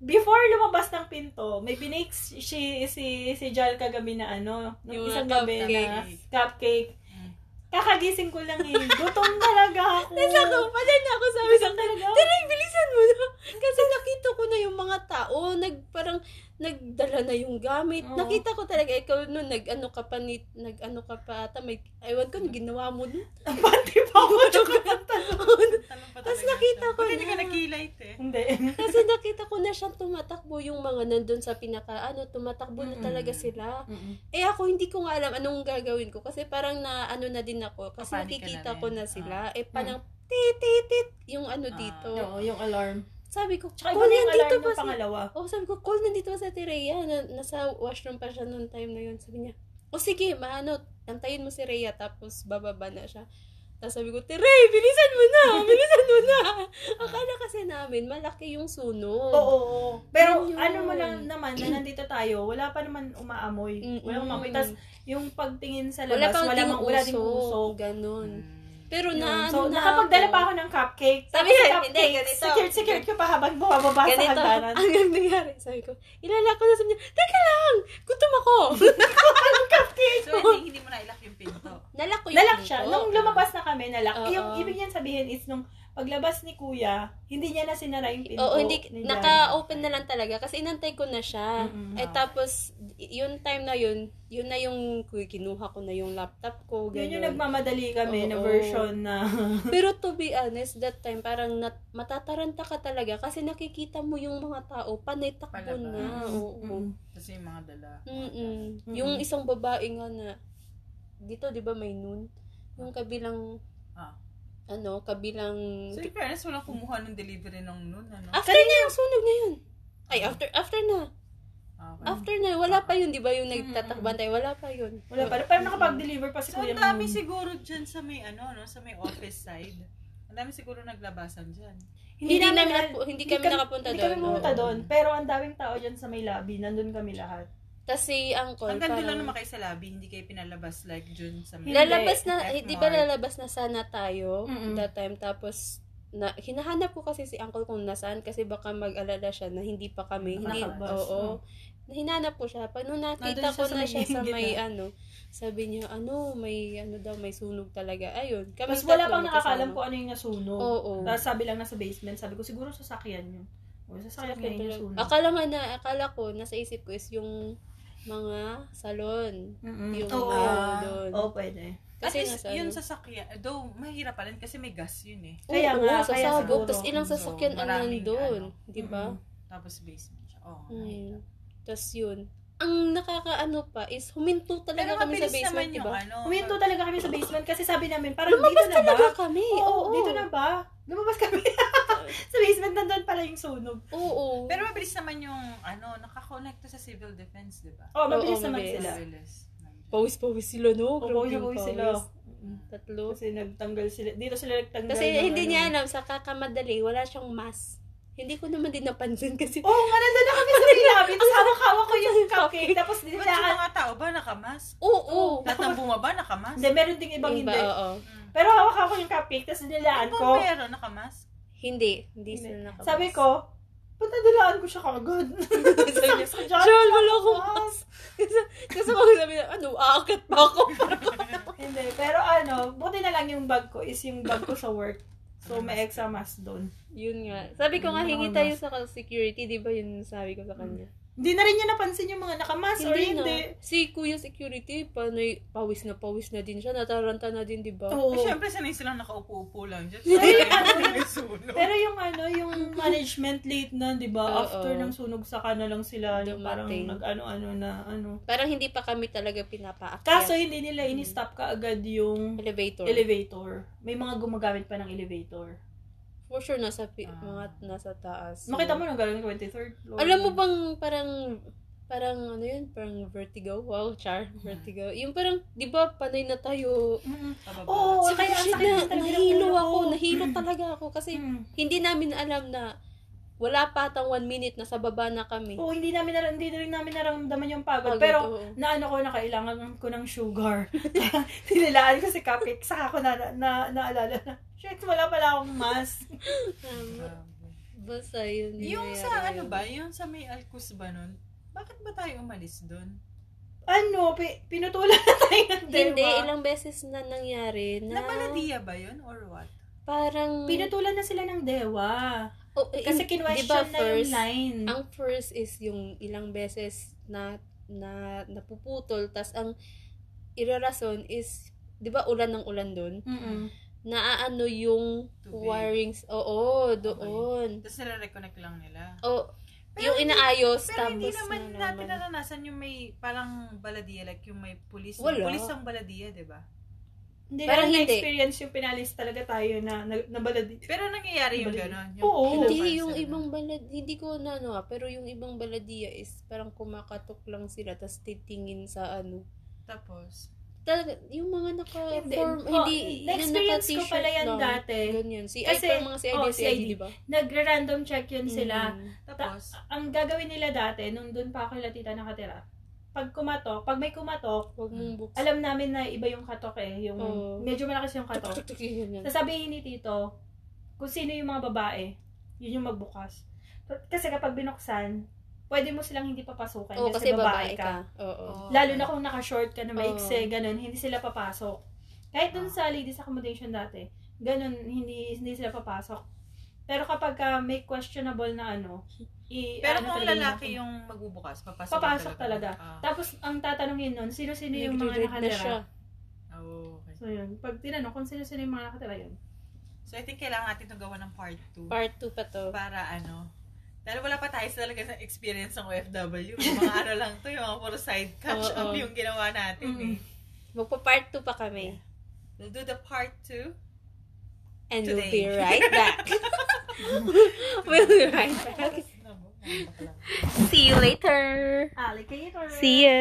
before lumabas ng pinto, may binake si, si, si, Jal kagabi na ano, nung Yung isang gabi na cupcake. cupcake. Mm. Kakagising ko lang eh. Gutom talaga ako. Nasa ako, pala na ako sabi sa talaga. Tiray, bilisan mo na. Kasi nakita ko na yung mga tao, nag, parang, nagdala na yung gamit. Oo. Nakita ko talaga, ikaw nun, nag-ano ka pa, ni, nag-ano ka pa ata, may, ewan ko, ginawa mo nun. Pati pa ako. Tapos nakita ko Bakit hindi na- ka nag-light eh? Hindi. Kasi nakita ko na siyang tumatakbo yung mga nandun sa pinaka, ano, tumatakbo na Mm-mm. talaga sila. Mm-mm. Eh ako, hindi ko nga alam anong gagawin ko. Kasi parang na, ano na din ako. Kasi Papanik nakikita na ko na sila. Ah. Eh, parang, tit, tit, tit, yung ano Ah. dito. Oo, yung alarm. Sabi ko, Tsaka call nandito ng si... pangalawa. Oh, sabi ko, call nandito ba sa Tireya? Na, nasa washroom pa siya noong time na yun. Sabi niya, o sige, maano, antayin mo si Rhea, tapos bababa na siya. Tapos sabi ko, Tirey, bilisan mo na! Bilisan mo na! Akala kasi namin, malaki yung sunog. Oo, oo. Pero Yun yun. ano mo lang naman, na nandito tayo, wala pa naman umaamoy. Mm-mm. Walang umaamoy. Tapos yung pagtingin sa wala labas, pang wala, mang, wala ding usok. Ganun. Mm. Pero Yun. na, so, ano na nakapagdala pa ako ng cupcake. Sabi Tapos niya, hindi, cupcake, ganito. Secured, secured ko pa habang bumababa sa Ganito, hagdanan. ang nangyari. Sabi ko, ilala ko na sa niya, teka lang, gutom ako. So, hindi, hindi mo na ilak yung pinto. Nalak ko yung Nalak pinto. siya. Nung lumabas na kami, nalak. Oo. Yung ibig niyan sabihin is nung paglabas ni kuya, hindi niya na sinara yung pinto. Oo, hindi, naka-open na lang talaga kasi inantay ko na siya. Mm-mm. Eh tapos, yung time na yun, yun na yung kinuha ko na yung laptop ko, Yun yung nagmamadali kami na Oo. version na... Pero to be honest, that time, parang nat- matataranta ka talaga kasi nakikita mo yung mga tao, panay takbo Palabas. na. Oo. Mm-mm. Kasi yung mga dala. Mm-mm. Yung isang babae nga na, dito, di ba, may noon? Yung kabilang, Ah. Ano, kabilang, So, in fairness, walang kumuha ng delivery ng noon, ano? after na yung sunog na yun. Ay, after, after na. Okay. After na, wala pa yun, di ba, yung nagtatakbantay, wala pa yun. Wala pa. Pero nakapag-deliver pa si So, kuya. ang dami siguro dyan sa may, ano, no, sa may office side. Ang dami siguro naglabasan dyan. Hindi, namin namin, na- napu- hindi kami nakapunta Hindi doon. kami pumunta Oo. doon. Pero ang daming tao dyan sa may lobby. Nandun kami lahat. Tapos si Uncle, Hanggang doon lang parang, naman kayo sa lobby, hindi kayo pinalabas like dyan sa may... lalabas na, hindi ba lalabas na sana tayo Mm-mm. that time, tapos, na, hinahanap ko kasi si Uncle kung nasaan kasi baka mag-alala siya na hindi pa kami, hindi, Nakabas, oo. Hinanap ko siya. Pag nung nakita ko na siya sa may ano, sabi niya, ano, may ano daw, may sunog talaga. Ayun. Kami Tapos wala pang magkasama. kung ano yung nasunog. Oo. Tapos sabi lang nasa basement, sabi ko siguro sasakyan yun. O, sasakyan Sakyan yung sunog. Akala nga na, akala ko, nasa isip ko is yung mga salon. Mm-mm. Yung Oo. doon. Oo, pwede. At Kasi least, nasa yun sa sakya, though, mahirap pa rin kasi may gas yun eh. Kaya Oo, nga, sa kaya sabog. Tapos ilang So, sasakyan ang nandun. ano. Di ba? Tapos basement siya. Oo, Mm. mahirap. Tapos yun. Ang nakakaano pa is huminto talaga Pero kami sa basement, di ba? ano. Huminto talaga kami sa basement kasi sabi namin, parang Lumabas dito na ba? talaga kami. Oo, Oo, dito na ba? Lumabas kami. sa basement nandun pala yung sunog. Oo. Pero mabilis naman yung, ano, nakakonect sa civil defense, di ba? Oh, mabilis Oo, naman mabilis. sila. Mabilis. Pawis-pawis sila, no? Oo, yung pawis sila. pawis. Tatlo. Kasi nagtanggal sila. Dito sila nagtanggal. Kasi ng hindi ano. niya alam, sa kakamadali, wala siyang mask. Hindi ko naman din napansin kasi Oo, nga nandun na kami sa lobby. Tapos hawak-hawak ko yung cupcake. Tapos Ba't yung mga tao ba nakamas? Oo. Lahat ng bumaba nakamas? Hindi, meron ding ibang Iba, hindi. oo. Mm. Pero hawak ako yung cupcake. Tapos nilaan ko. bombero nakamas? Hindi. Hindi sila nakabas. Sabi ko, ba't nadilaan ko siya kagad? Joel, wala akong mask." Kasi ako sabi niya, ano, aakit pa ako. Hindi, pero ano, buti na lang yung bag ko is yung bag ko sa work. So, may extra mask doon. Yun nga. Sabi ko nga, hingi tayo sa security, di ba yun sabi ko sa kanya? Hindi na rin niya napansin yung mga nakamask or Hindi na. hindi. Si Kuya Security, panay, pawis na pawis na din siya. Nataranta na din, di ba? Oo. Eh, syempre, sanay silang nakaupo-upo lang dyan. Pero yung ano. Pero yung ano, yung management late na, di ba? After ng sunog saka na lang sila, yung parang Dumating. nag-ano-ano na, ano. Parang hindi pa kami talaga pinapaakyat. Kaso, hindi nila ini-stop ka agad yung elevator. elevator. May mga gumagamit pa ng elevator. For sure, nasa, pi- Ah. mga nasa taas. Makita mo nang galing 23rd floor. Alam mo bang parang parang ano yun, parang vertigo. Wow, char, vertigo. Yung parang, di ba, panay na tayo. Mm. Oo, So, kaya shit na, nahilo ako, ko. nahilo talaga ako. Kasi Mm. hindi namin alam na wala pa atang one minute na sa baba na kami. Oo, hindi namin na, hindi rin namin naramdaman yung pagod. Pagod, Pero, oo. naano ko na kailangan ko ng sugar. Tinilaan ko si Kapik. Saka ko na, na, naalala na, shit, wala pala akong mask. Um. Basta yun. Yung sa ano ba, yung sa may Alcus ba nun, bakit ba tayo umalis doon? Ano, pi- pinutulan na tayo ng. Hindi, ilang beses na nangyari na, Na baladiya ba yun or what? parang... Pinutulan na sila ng dewa. Oh, eh, Kasi kinwestiyon ba na yung first, line. Ang first is yung ilang beses na na napuputol, tas ang irarason is, di ba ulan ng ulan doon? Mm-mm. Naaano yung Tubig. wirings, oo, doon. Tapos nire-reconnect lang nila. O, Pero yung hindi- inaayos, Pero tapos hindi naman na natin naranasan yung may parang baladiya, like yung may pulis. Wala. Pulis ang baladiya, di ba? Hindi hindi. na-experience yung pinalis talaga tayo na, na, na baladi. Pero nangyayari yung gano'n. Oo. Hindi yung ibang balad, hindi ko na ano ah, pero yung ibang baladiya is parang kumakatok lang sila tas titingin sa ano. Tapos, Talaga, yung mga naka-form, Hindi. hindi, Oh, na-experience ko pala yan lang. dati. Ganyan. Si Kasi, Ay, mga si ID, oh, si si ID, ID. di ba? Nagre-random check yun sila. Mm. tapos, Ang gagawin nila dati, nung doon pa ako kay tita nakatira, pag kumatok, pag may kumatok, Huwag mong buksan. alam namin na iba yung katok eh. Yung, Oo. medyo malakas yung katok. Sasabihin ni Tito, kung sino yung mga babae, yun yung magbukas. Kasi kapag binuksan, pwede mo silang hindi papasukan Oo, kasi, kasi babae, babae ka. ka. Oo. Oh. Lalo na kung naka-short ka na Oo. maikse, ganun, hindi sila papasok. Kahit dun sa ladies accommodation dati, ganun, hindi hindi sila papasok. Pero kapag ka may questionable na ano, i, pero ano kung talaga lalaki natin. yung magbubukas, papasok, Papasok talaga. Ah. Tapos, ang tatanungin nun, sino-sino yung mga na siya. nakatira. Oh, okay. So, yun. Pag tinanong kung sino-sino yung mga nakatira yun. So, I think kailangan natin itong gawa ng part 2. Part 2 pa to. para ano, dahil wala pa tayo sa talaga sa experience ng OFW. Yung mga ano lang to, yung mga puro side catch up Oo. yung ginawa natin Mm. eh. Magpa-part 2 pa kami. We'll do the part 2. And we'll Today. be right back. we'll be right back. See you later. Alligator! See ya.